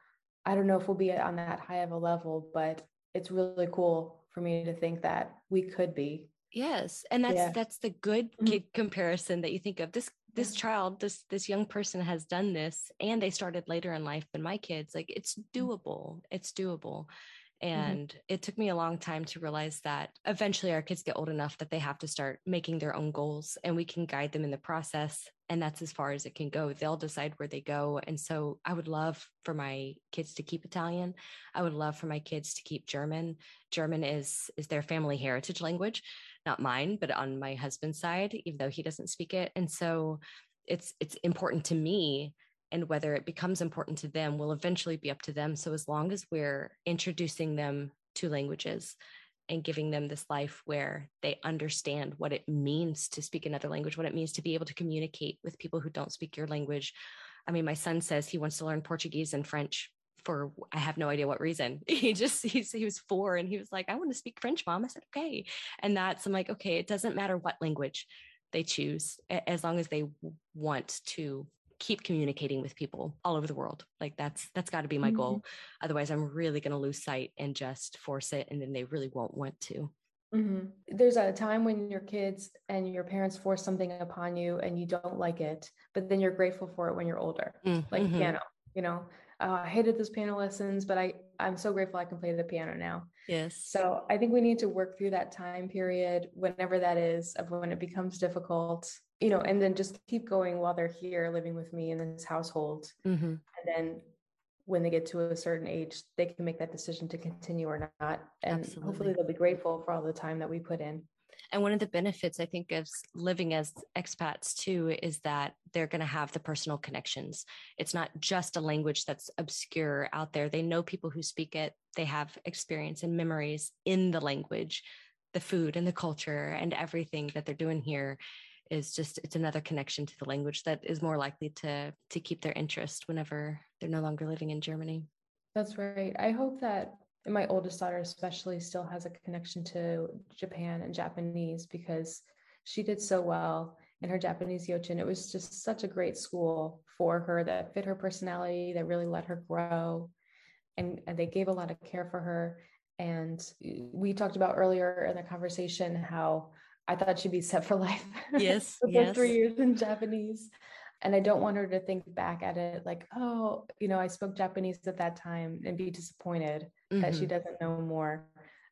I don't know if we'll be on that high of a level but it's really cool for me to think that we could be Yes, and that's yeah. that's the good mm-hmm. comparison that you think of. This this child, this this young person has done this, and they started later in life than my kids. Like it's mm. doable. It's doable, Mm-hmm. And mm-hmm. it took me a long time to realize that eventually our kids get old enough that they have to start making their own goals and we can guide them in the process. And that's as far as it can go. They'll decide where they go. And so I would love for my kids to keep Italian. I would love for my kids to keep German. German is is their family heritage language, not mine, but on my husband's side, even though he doesn't speak it. And so it's it's important to me and whether it becomes important to them will eventually be up to them. So, as long as we're introducing them to languages and giving them this life where they understand what it means to speak another language, what it means to be able to communicate with people who don't speak your language. I mean, my son says he wants to learn Portuguese and French for I have no idea what reason. <laughs> He just he's, he was four and he was like, I want to speak French, mom. I said, okay. And that's I'm like, okay, it doesn't matter what language they choose as long as they want to keep communicating with people all over the world. Like that's that's got to be my mm-hmm. goal. Otherwise, I'm really going to lose sight and just force it, and then they really won't want to. Mm-hmm. There's a time when your kids and your parents force something upon you and you don't like it, but then you're grateful for it when you're older, mm-hmm. like piano. You know, uh, I hated those piano lessons, but I I'm so grateful I can play the piano now. Yes. So I think we need to work through that time period, whenever that is, of when it becomes difficult, you know, and then just keep going while they're here living with me in this household. Mm-hmm. And then when they get to a certain age, they can make that decision to continue or not. And Absolutely. hopefully they'll be grateful for all the time that we put in. And one of the benefits I think of living as expats too is that they're going to have the personal connections. It's not just a language that's obscure out there. They know people who speak it, they have experience and memories in the language, the food and the culture and everything that they're doing here is just it's another connection to the language that is more likely to to keep their interest whenever they're no longer living in Germany. That's right. I hope that my oldest daughter especially still has a connection to Japan and Japanese because she did so well in her Japanese Yochien. It was just such a great school for her that fit her personality, that really let her grow. And, and they gave a lot of care for her. And we talked about earlier in the conversation how I thought she'd be set for life. Yes. <laughs> for yes. three years in Japanese. And I don't want her to think back at it like, oh, you know, I spoke Japanese at that time and be disappointed mm-hmm. that she mm-hmm. doesn't know more.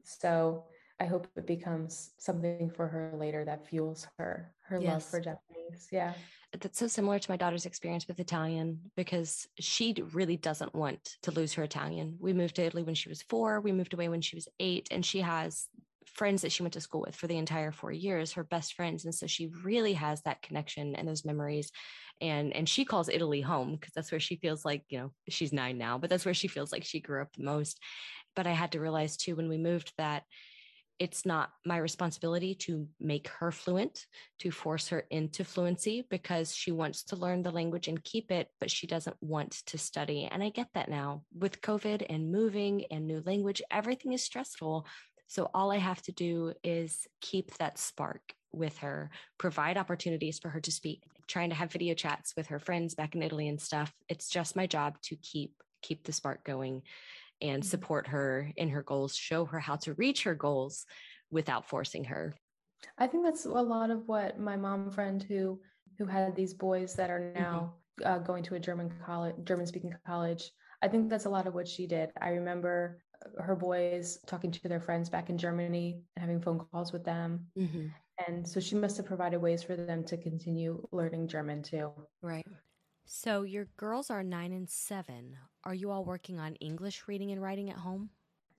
So I hope it becomes something for her later that fuels her her yes. love for Japanese. Yeah. That's so similar to my daughter's experience with Italian because she really doesn't want to lose her Italian. We moved to Italy when she was four. We moved away when she was eight, and she has friends that she went to school with for the entire four years, her best friends. And so she really has that connection and those memories and and she calls Italy home because that's where she feels like you know she's nine now, but that's where she feels like she grew up the most. But I had to realize too when we moved that it's not my responsibility to make her fluent, to force her into fluency because she wants to learn the language and keep it, but she doesn't want to study. And I get that now with COVID and moving and new language, everything is stressful. So all I have to do is keep that spark with her, provide opportunities for her to speak, trying to have video chats with her friends back in Italy and stuff. It's just my job to keep keep the spark going and mm-hmm. support her in her goals, show her how to reach her goals without forcing her. I think that's a lot of what my mom friend who who had these boys that are mm-hmm. now mm-hmm. uh, going to a German college, German speaking college. I think that's a lot of what she did. I remember her boys talking to their friends back in Germany and having phone calls with them. Mm-hmm. And so she must have provided ways for them to continue learning German too. Right. So your girls are nine and seven. Are you all working on English reading and writing at home?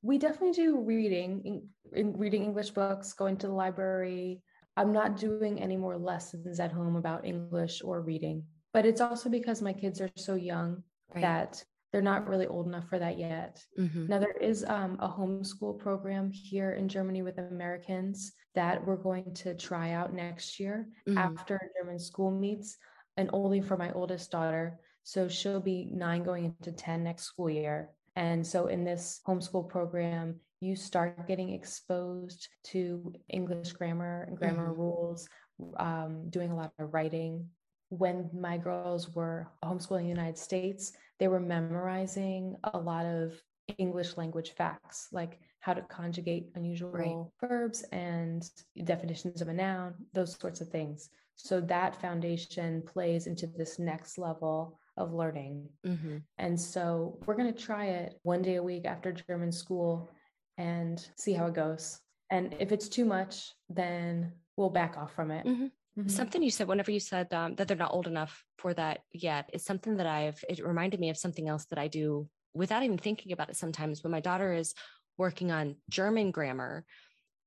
We definitely do reading, in, in reading English books, going to the library. I'm not doing any more lessons at home about English or reading, but it's also because my kids are so young right. that they're not really old enough for that yet. Mm-hmm. Now, there is um, a homeschool program here in Germany with Americans that we're going to try out next year mm-hmm. after German school meets, and only for my oldest daughter. So she'll be nine going into 10 next school year. And so in this homeschool program, you start getting exposed to English grammar and grammar mm-hmm. rules, um, doing a lot of writing. When my girls were homeschooling in the United States, they were memorizing a lot of English language facts, like how to conjugate unusual right. verbs and definitions of a noun, those sorts of things. So that foundation plays into this next level of learning. Mm-hmm. And so we're going to try it one day a week after German school and see how it goes. And if it's too much, then we'll back off from it. Mm-hmm. Mm-hmm. Something you said whenever you said um, that they're not old enough for that yet is something that I've, it reminded me of something else that I do without even thinking about it sometimes. When my daughter is working on German grammar,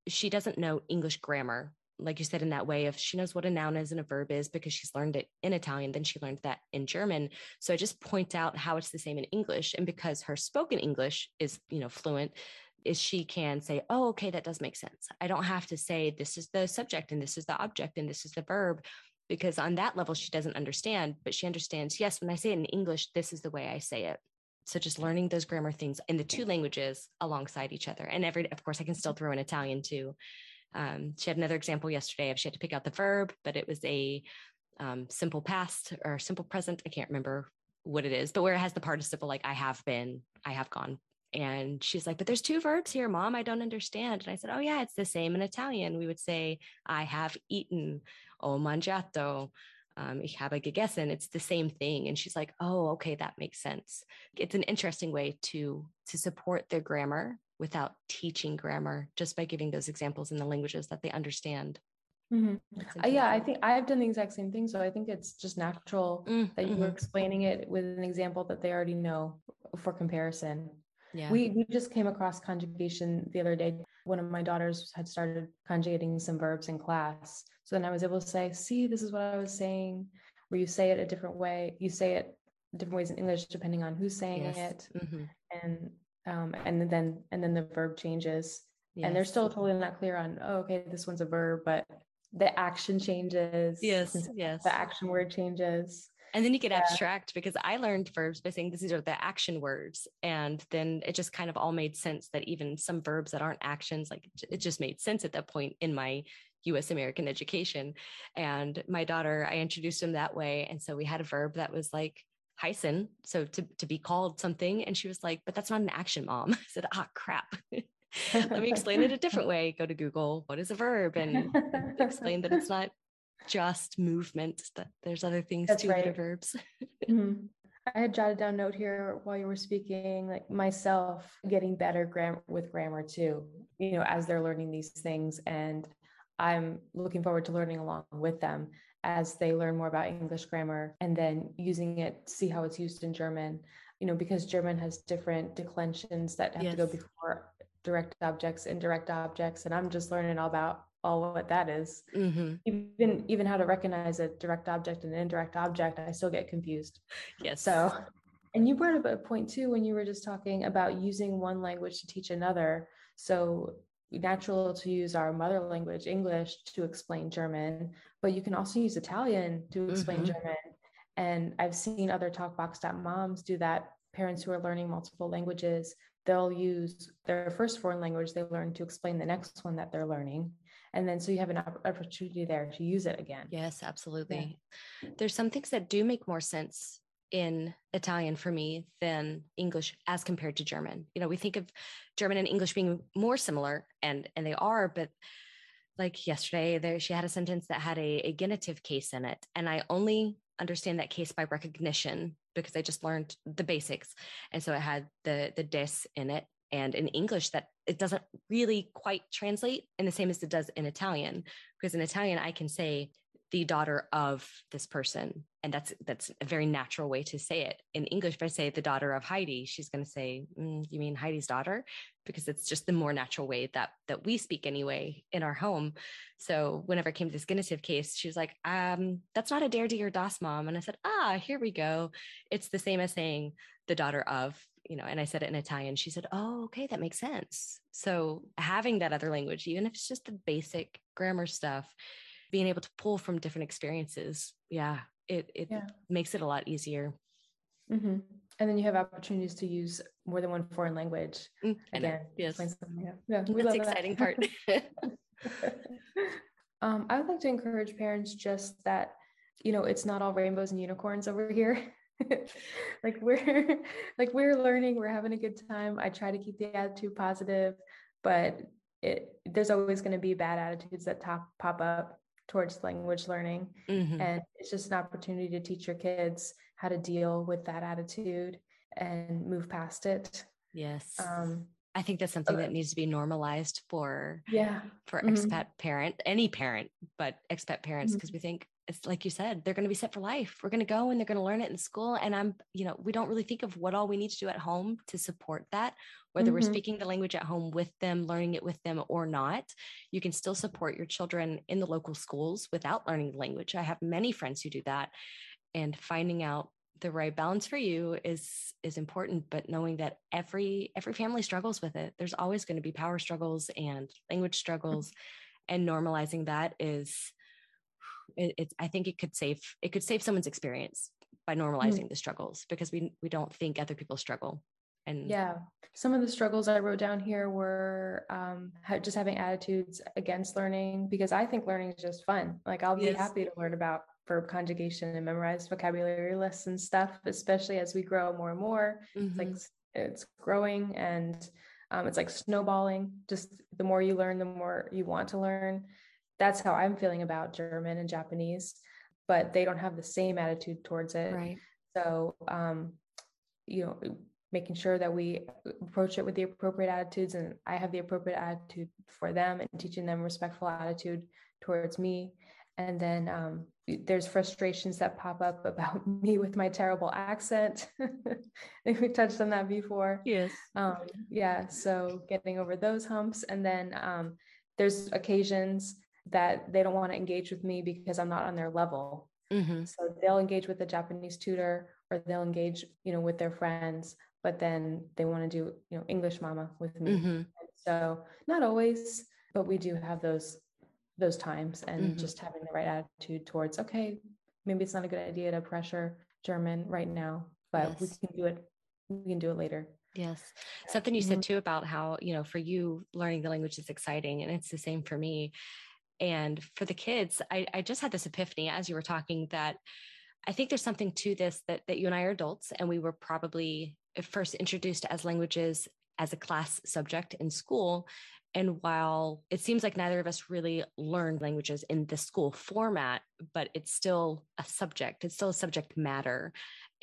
she doesn't know English grammar. Like you said, in that way, if she knows what a noun is and a verb is because she's learned it in Italian, then she learned that in German. So I just point out how it's the same in English. And because her spoken English is, you know, fluent, is she can say, oh, okay, that does make sense. I don't have to say this is the subject and this is the object and this is the verb because on that level she doesn't understand, but she understands, yes, when I say it in English, this is the way I say it. So just learning those grammar things in the two languages alongside each other. And every, of course, I can still throw in Italian too. Um, she had another example yesterday of she had to pick out the verb, but it was a um, simple past or simple present. I can't remember what it is, but where it has the participle like I have been, I have gone, and she's like, but there's two verbs here, mom. I don't understand. And I said, oh, yeah, it's the same in Italian. We would say, I have eaten, ho mangiato, um, ich habe gegessen. It's the same thing. And she's like, oh, okay, that makes sense. It's an interesting way to, to support their grammar without teaching grammar just by giving those examples in the languages that they understand. Mm-hmm. Uh, yeah, I think I've done the exact same thing. So I think it's just natural mm-hmm. that you were mm-hmm. explaining it with an example that they already know for comparison. Yeah. We we just came across conjugation the other day. One of my daughters had started conjugating some verbs in class. So then I was able to say, see, this is what I was saying, where you say it a different way. You say it different ways in English depending on who's saying yes. it. Mm-hmm. And um and then and then the verb changes. Yes. And they're still totally not clear on, oh, okay, this one's a verb, but the action changes. Yes. <laughs> Yes. The action word changes. And then you get yeah. abstract because I learned verbs by saying these are the action words. And then it just kind of all made sense that even some verbs that aren't actions, like it just made sense at that point in my US American education. And my daughter, I introduced him that way. And so we had a verb that was like heißen, So to, to be called something. And she was like, but that's not an action, mom. <laughs> I said, ah, crap. <laughs> Let me explain it a different <laughs> way. Go to Google, what is a verb? And explain that it's not just movement, that there's other things That's too right. verbs. mm-hmm. <laughs> I had jotted down note here while you were speaking, like myself getting better gram- with grammar too, you know, as they're learning these things. And I'm looking forward to learning along with them as they learn more about English grammar and then using it, see how it's used in German, you know, because German has different declensions that have yes. to go before direct objects, indirect objects. And I'm just learning all about all what that is. Mm-hmm. Even even how to recognize a direct object and an indirect object, I still get confused. Yes. So, and you brought up a point too when you were just talking about using one language to teach another. So natural to use our mother language English to explain German, but you can also use Italian to explain mm-hmm. German. And I've seen other talkbox.moms do that. Parents who are learning multiple languages, they'll use their first foreign language they learn to explain the next one that they're learning and then so you have an opportunity there to use it again yes absolutely yeah. there's some things that do make more sense in Italian for me than English as compared to German. You know, we think of German and English being more similar and and they are, but like yesterday there she had a sentence that had a, a genitive case in it and I only understand that case by recognition because I just learned the basics. And so it had the the des in it and in English that it doesn't really quite translate in the same as it does in Italian because in Italian I can say the daughter of this person and that's that's a very natural way to say it. In english if i say the daughter of heidi she's going to say mm, you mean heidi's daughter? because it's just the more natural way that that we speak anyway in our home. So whenever it came to this genitive case she was like um that's not a dare to your das mom. And i said ah here we go. It's the same as saying the daughter of you know, and I said it in Italian. She said, Oh, okay, that makes sense. So having that other language, even if it's just the basic grammar stuff, being able to pull from different experiences, yeah, it it yeah. makes it a lot easier. Mm-hmm. And then you have opportunities to use more than one foreign language. Mm, Again, yes, yeah, yeah, we that's the exciting that. part. <laughs> um, I would like to encourage parents just that you know it's not all rainbows and unicorns over here. <laughs> like we're <laughs> like we're learning we're having a good time. I try to keep the attitude positive but it there's always going to be bad attitudes that top, pop up towards language learning. Mm-hmm. and it's just an opportunity to teach your kids how to deal with that attitude and move past it. Yes. Um I think that's something that needs to be normalized for yeah. for Mhm. expat parent, any parent, but expat parents, because we think it's like you said, they're going to be set for life. We're going to go and they're going to learn it in school. And I'm, you know, we don't really think of what all we need to do at home to support that, whether we're Mhm. speaking the language at home with them, learning it with them or not. You can still support your children in the local schools without learning the language. I have many friends who do that. And finding out the right balance for you is is important but knowing that every every family struggles with it there's always going to be power struggles and language struggles and normalizing that is it, it's i think it could save it could save someone's experience by normalizing the struggles because we we don't think other people struggle and Yeah. Some of the struggles I wrote down here were um, just having attitudes against learning because I think learning is just fun. Like I'll be Yes. happy to learn about verb conjugation and memorize vocabulary lists and stuff, especially as we grow more and more. It's like Mhm. it's growing and um, it's like snowballing. Just the more you learn, the more you want to learn. That's how I'm feeling about German and Japanese, but they don't have the same attitude towards it. right So, um, you know, making sure that we approach it with the appropriate attitudes, and I have the appropriate attitude for them, and teaching them respectful attitude towards me. And then um, there's frustrations that pop up about <laughs> me with my terrible accent. I think we touched on that before. yes Um, yeah, so getting over those humps, and then um, there's occasions that they don't want to engage with me because I'm not on their level. hmm So they'll engage with a Japanese tutor or they'll engage, you know, with their friends, but then they want to do, you know, English mama with me. hmm So not always, but we do have those those times and Mhm. just having the right attitude towards, okay, maybe it's not a good idea to pressure German right now, but we can do it, we can do it later. Yes. Something you said too about how, you know, for you, learning the language is exciting. And it's the same for me. And for the kids, I, I just had this epiphany as you were talking that I think there's something to this that, that you and I are adults and we were probably first introduced as languages as a class subject in school. And while it seems like neither of us really learned languages in the school format, but it's still a subject, it's still a subject matter.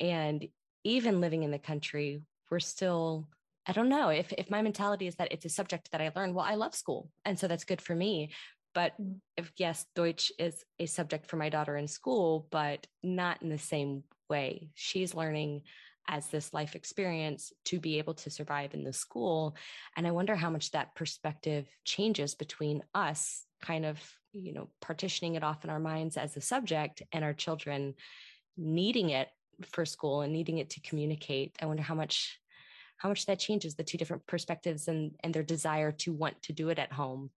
And even living in the country, we're still, I don't know if, if my mentality is that it's a subject that I learned, well, I love school. And so that's good for me. But if yes, Deutsch is a subject for my daughter in school, but not in the same way. She's learning as this life experience to be able to survive in the school. And I wonder how much that perspective changes between us kind of, you know, partitioning it off in our minds as a subject and our children needing it for school and needing it to communicate. I wonder how much how much that changes the two different perspectives and and their desire to want to do it at home.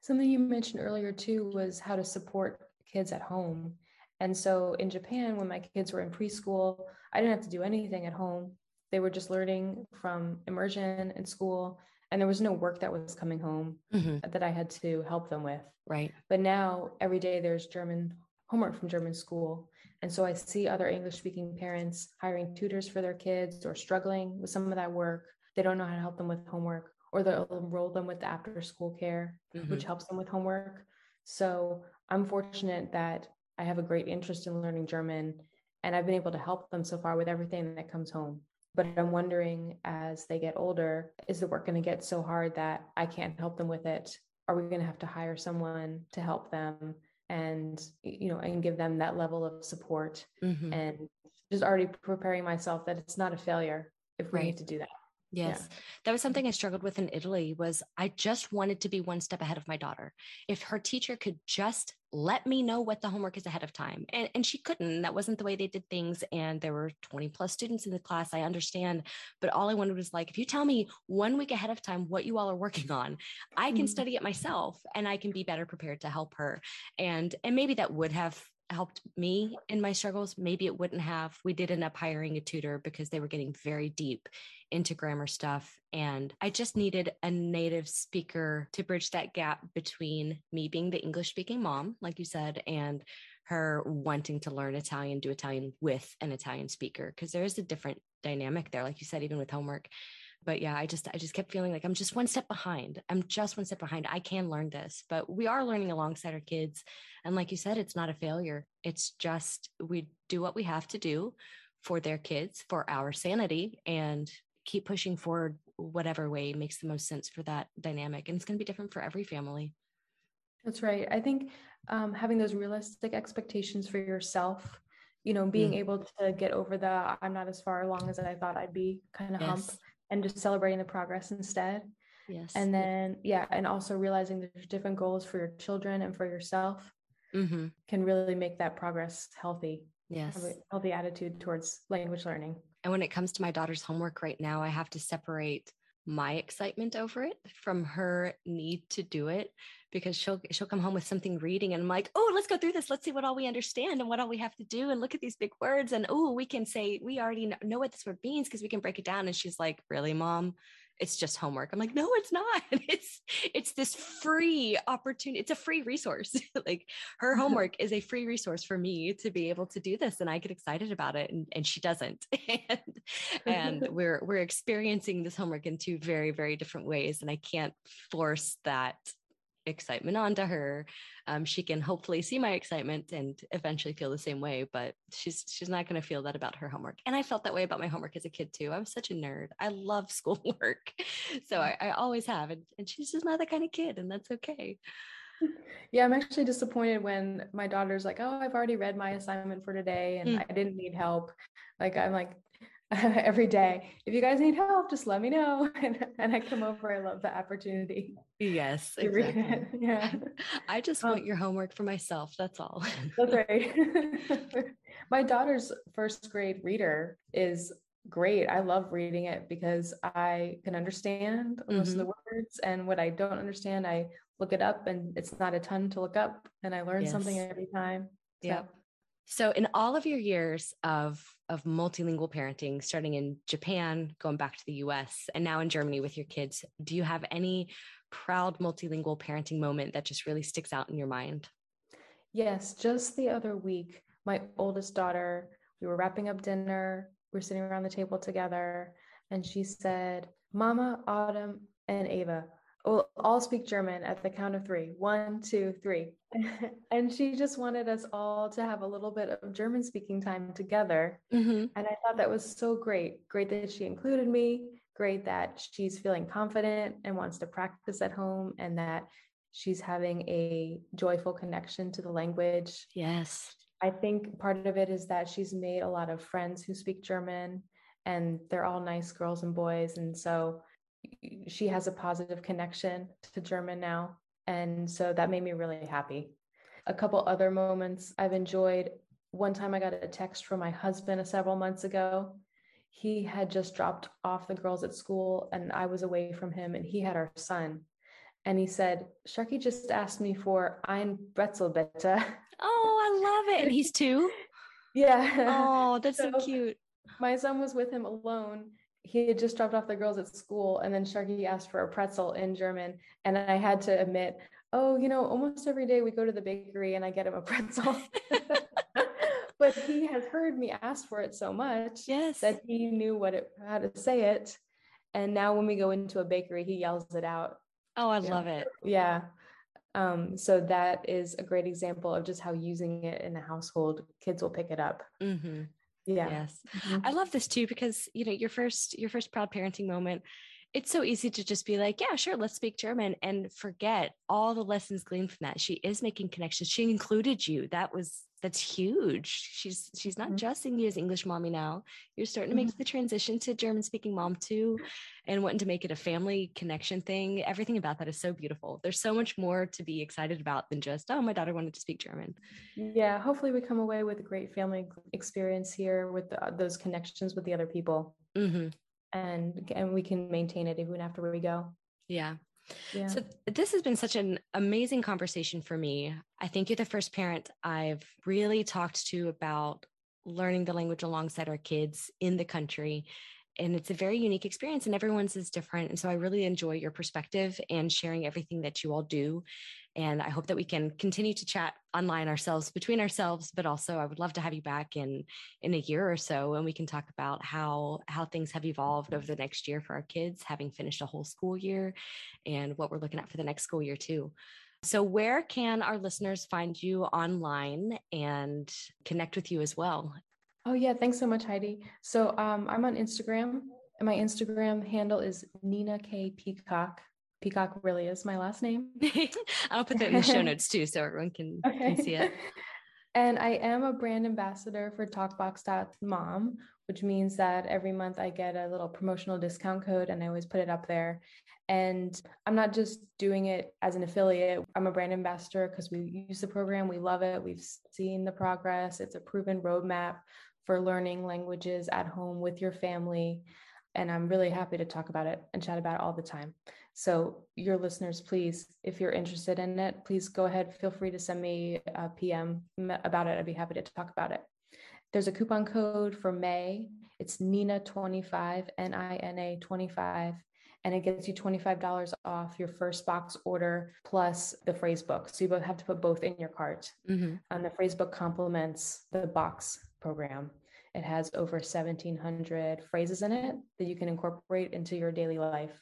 Something you mentioned earlier too was how to support kids at home. And so in Japan, when my kids were in preschool, I didn't have to do anything at home. They were just learning from immersion in school, and there was no work that was coming home Mhm. that I had to help them with. Right. But now every day there's German homework from German school. And so I see other English speaking parents hiring tutors for their kids or struggling with some of that work. They don't know how to help them with homework, or they'll enroll them with after school care which Mhm. helps them with homework. So I'm fortunate that I have a great interest in learning German and I've been able to help them so far with everything that comes home. But I'm wondering as they get older, is the work going to get so hard that I can't help them with it? Are we going to have to hire someone to help them and you know and give them that level of support Mhm. and just already preparing myself that it's not a failure if we Right. need to do that. Yes. That was something I struggled with in Italy was I just wanted to be one step ahead of my daughter. If her teacher could just let me know what the homework is ahead of time. And and she couldn't. That wasn't the way they did things and there were 20 plus students in the class. I understand, but all I wanted was like if you tell me 1 week ahead of time what you all are working on, I can Mhm. study it myself and I can be better prepared to help her. And and maybe that would have helped me in my struggles. Maybe it wouldn't have. We did end up hiring a tutor because they were getting very deep into grammar stuff. And I just needed a native speaker to bridge that gap between me being the English speaking mom, like you said, and her wanting to learn Italian, do Italian with an Italian speaker, because there is a different dynamic there, like you said, even with homework. But yeah, I just I just kept feeling like I'm just one step behind. I'm just one step behind. I can learn this, but we are learning alongside our kids. And like you said, it's not a failure. It's just we do what we have to do for their kids, for our sanity, and keep pushing forward whatever way makes the most sense for that dynamic. And it's going to be different for every family. That's right. I think um, having those realistic expectations for yourself, you know, being mm. able to get over the I'm not as far along as I thought I'd be kind of yes. hump and just celebrating the progress instead. Yes. And then, yeah, and also realizing there's different goals for your children and for yourself mm-hmm. can really make that progress healthy. Yes. healthy attitude towards language learning. And when it comes to my daughter's homework right now, I have to separate my excitement over it from her need to do it because she'll she'll come home with something reading and I'm like, "Oh, let's go through this. Let's see what all we understand and what all we have to do and look at these big words and oh, we can say we already know what this word means because we can break it down." And she's like, "Really, mom? It's just homework." I'm like, "No, it's not. <laughs> It's it's this free opportunity. It's a free resource. <laughs> like her <laughs> homework is a free resource for me to be able to do this and I get excited about it and, and she doesn't." and and we're we're experiencing this homework in two very very different ways and I can't force that excitement onto her. Um, she can hopefully see my excitement and eventually feel the same way, but she's she's not going to feel that about her homework. And I felt that way about my homework as a kid too. I was such a nerd. I love <laughs> schoolwork, so mm. I, I always have, and, and she's just not that kind of kid, and that's okay. <laughs> Yeah, I'm actually disappointed when my daughter's like, "Oh, I've already read my assignment for today, and mm. I didn't need help." Like I'm like, <laughs> every day. If you guys need help, just let me know. <laughs> And, and I come over. I love the opportunity. Yes. <laughs> Exactly. Yeah. I just um, want your homework for myself. That's all. that's right. My daughter's first grade reader is great. I love reading it because I can understand mm-hmm. most of the mm-hmm. words. And what I don't understand, I look it up and it's not a ton to look up. And I learn yes. something every time. So. Yeah. So, in all of your years of, of multilingual parenting, starting in Japan, going back to the US, and now in Germany with your kids, do you have any proud multilingual parenting moment that just really sticks out in your mind? Yes, just the other week, my oldest daughter, we were wrapping up dinner, we are sitting around the table together, and she said, Mama, Autumn, and Ava, we'll all speak German at the count of three. One, two, three. <laughs> and she just wanted us all to have a little bit of German speaking time together. Mm-hmm. And I thought that was so great. Great that she included me. Great that she's feeling confident and wants to practice at home and that she's having a joyful connection to the language. Yes. I think part of it is that she's made a lot of friends who speak German and they're all nice girls and boys. And so she has a positive connection to German now. And so that made me really happy. A couple other moments I've enjoyed. One time I got a text from my husband several months ago. He had just dropped off the girls at school and I was away from him and he had our son. And he said, Sharky just asked me for ein Brezel bitte. Oh, I love it. And he's two? <laughs> yeah. Oh, that's so, so cute. My son was with him alone he had just dropped off the girls at school and then Sharky asked for a pretzel in German. And I had to admit, oh, you know, almost every day we go to the bakery and I get him a <laughs> pretzel. <laughs> but he has heard me ask for it so much yes. that he knew what it how to say it. And now when we go into a bakery, he yells it out. Oh, I love it. Yeah. Um, so that is a great example of just how using it in a household, kids will pick it up. Mm-hmm yeah. Yes. Mm-hmm. i love this too because you know your first your first proud parenting moment it's so easy to just be like yeah sure let's speak german and forget all the lessons gleaned from that. She is making connections. She included you. That was that's huge. She's she's not mm-hmm. just seeing you as english mommy now. You're starting to make mm-hmm. the transition to german speaking mom too and wanting to make it a family connection thing. Everything about that is so beautiful. There's so much more to be excited about than just oh my daughter wanted to speak german. Yeah hopefully we come away with a great family experience here with the, those connections with the other people. Mm-hmm. and and we can maintain it even after we go. Yeah So this has been such an amazing conversation for me. I think you're the first parent I've really talked to about learning the language alongside our kids in the country. And it's a very unique experience, and everyone's is different. And so I really enjoy your perspective and sharing everything that you all do. And I hope that we can continue to chat online ourselves between ourselves, but also I would love to have you back in in a year or so and we can talk about how how things have evolved over the next year for our kids, having finished a whole school year and what we're looking at for the next school year too. So where can our listeners find you online and connect with you as well? Oh yeah, thanks so much, Heidi. So um, I'm on Instagram And my Instagram handle is Nina K Peacock. Peacock really is my last name. <laughs> I'll put that in the show notes too so everyone can, okay. <laughs> can see it. <laughs> And I am a brand ambassador for TalkBox.mom, which means that every month I get a little promotional discount code and I always put it up there. And I'm not just doing it as an affiliate, I'm a brand ambassador because we use the program, we love it, we've seen the progress. It's a proven roadmap for learning languages at home with your family. And I'm really happy to talk about it and chat about it all the time. So, your listeners, please, if you're interested in it, please go ahead. Feel free to send me a PM about it. I'd be happy to talk about it. There's a coupon code for May. It's Nina25, N I N A 25, and it gets you $25 off your first box order plus the phrase book. So you both have to put both in your cart. Mm-hmm. And the phrase book complements the box program. It has over 1,700 phrases in it that you can incorporate into your daily life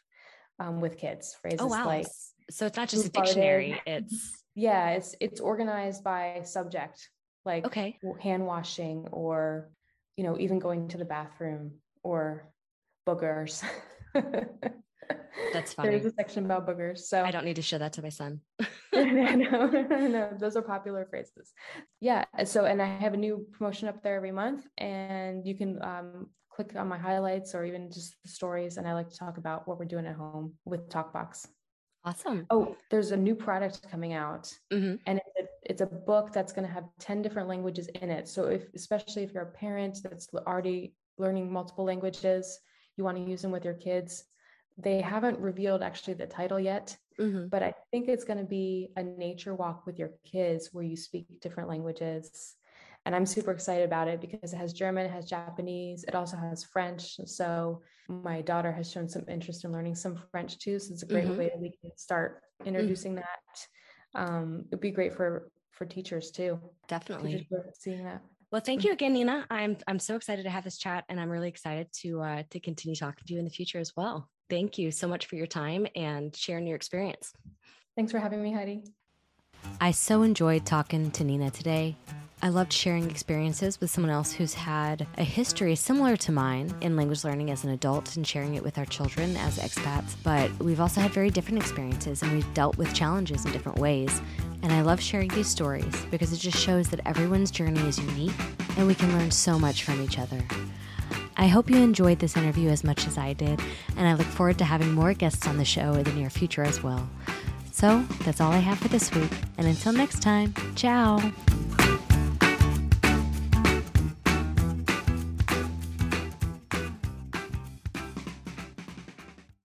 um, with kids. Phrases oh, wow. like so it's not just a dictionary. <laughs> It's yeah, it's it's organized by subject, like okay, hand washing or you know even going to the bathroom or boogers. <laughs> That's funny. There's a section about boogers. So I don't need to show that to my son. <laughs> no, no, those are popular phrases. Yeah. So, and I have a new promotion up there every month, and you can um, click on my highlights or even just the stories. And I like to talk about what we're doing at home with TalkBox. Awesome. Oh, there's a new product coming out, mm-hmm. and it's a, it's a book that's going to have 10 different languages in it. So, if especially if you're a parent that's already learning multiple languages, you want to use them with your kids. They haven't revealed actually the title yet, mm-hmm. but I think it's going to be a nature walk with your kids where you speak different languages and I'm super excited about it because it has German, it has Japanese, it also has French. So my daughter has shown some interest in learning some French too. So it's a great mm-hmm. way that we can start mm. introducing mm-hmm. that. Um, it'd be great for for teachers too. Definitely teachers seeing that. Well, thank you again, Nina. I'm I'm so excited to have this chat, and I'm really excited to uh, to continue talking to you in the future as well. Thank you so much for your time and sharing your experience. Thanks for having me, Heidi. I so enjoyed talking to Nina today. I loved sharing experiences with someone else who's had a history similar to mine in language learning as an adult and sharing it with our children as expats. But we've also had very different experiences and we've dealt with challenges in different ways. And I love sharing these stories because it just shows that everyone's journey is unique and we can learn so much from each other. I hope you enjoyed this interview as much as I did, and I look forward to having more guests on the show in the near future as well. So that's all I have for this week, and until next time, ciao!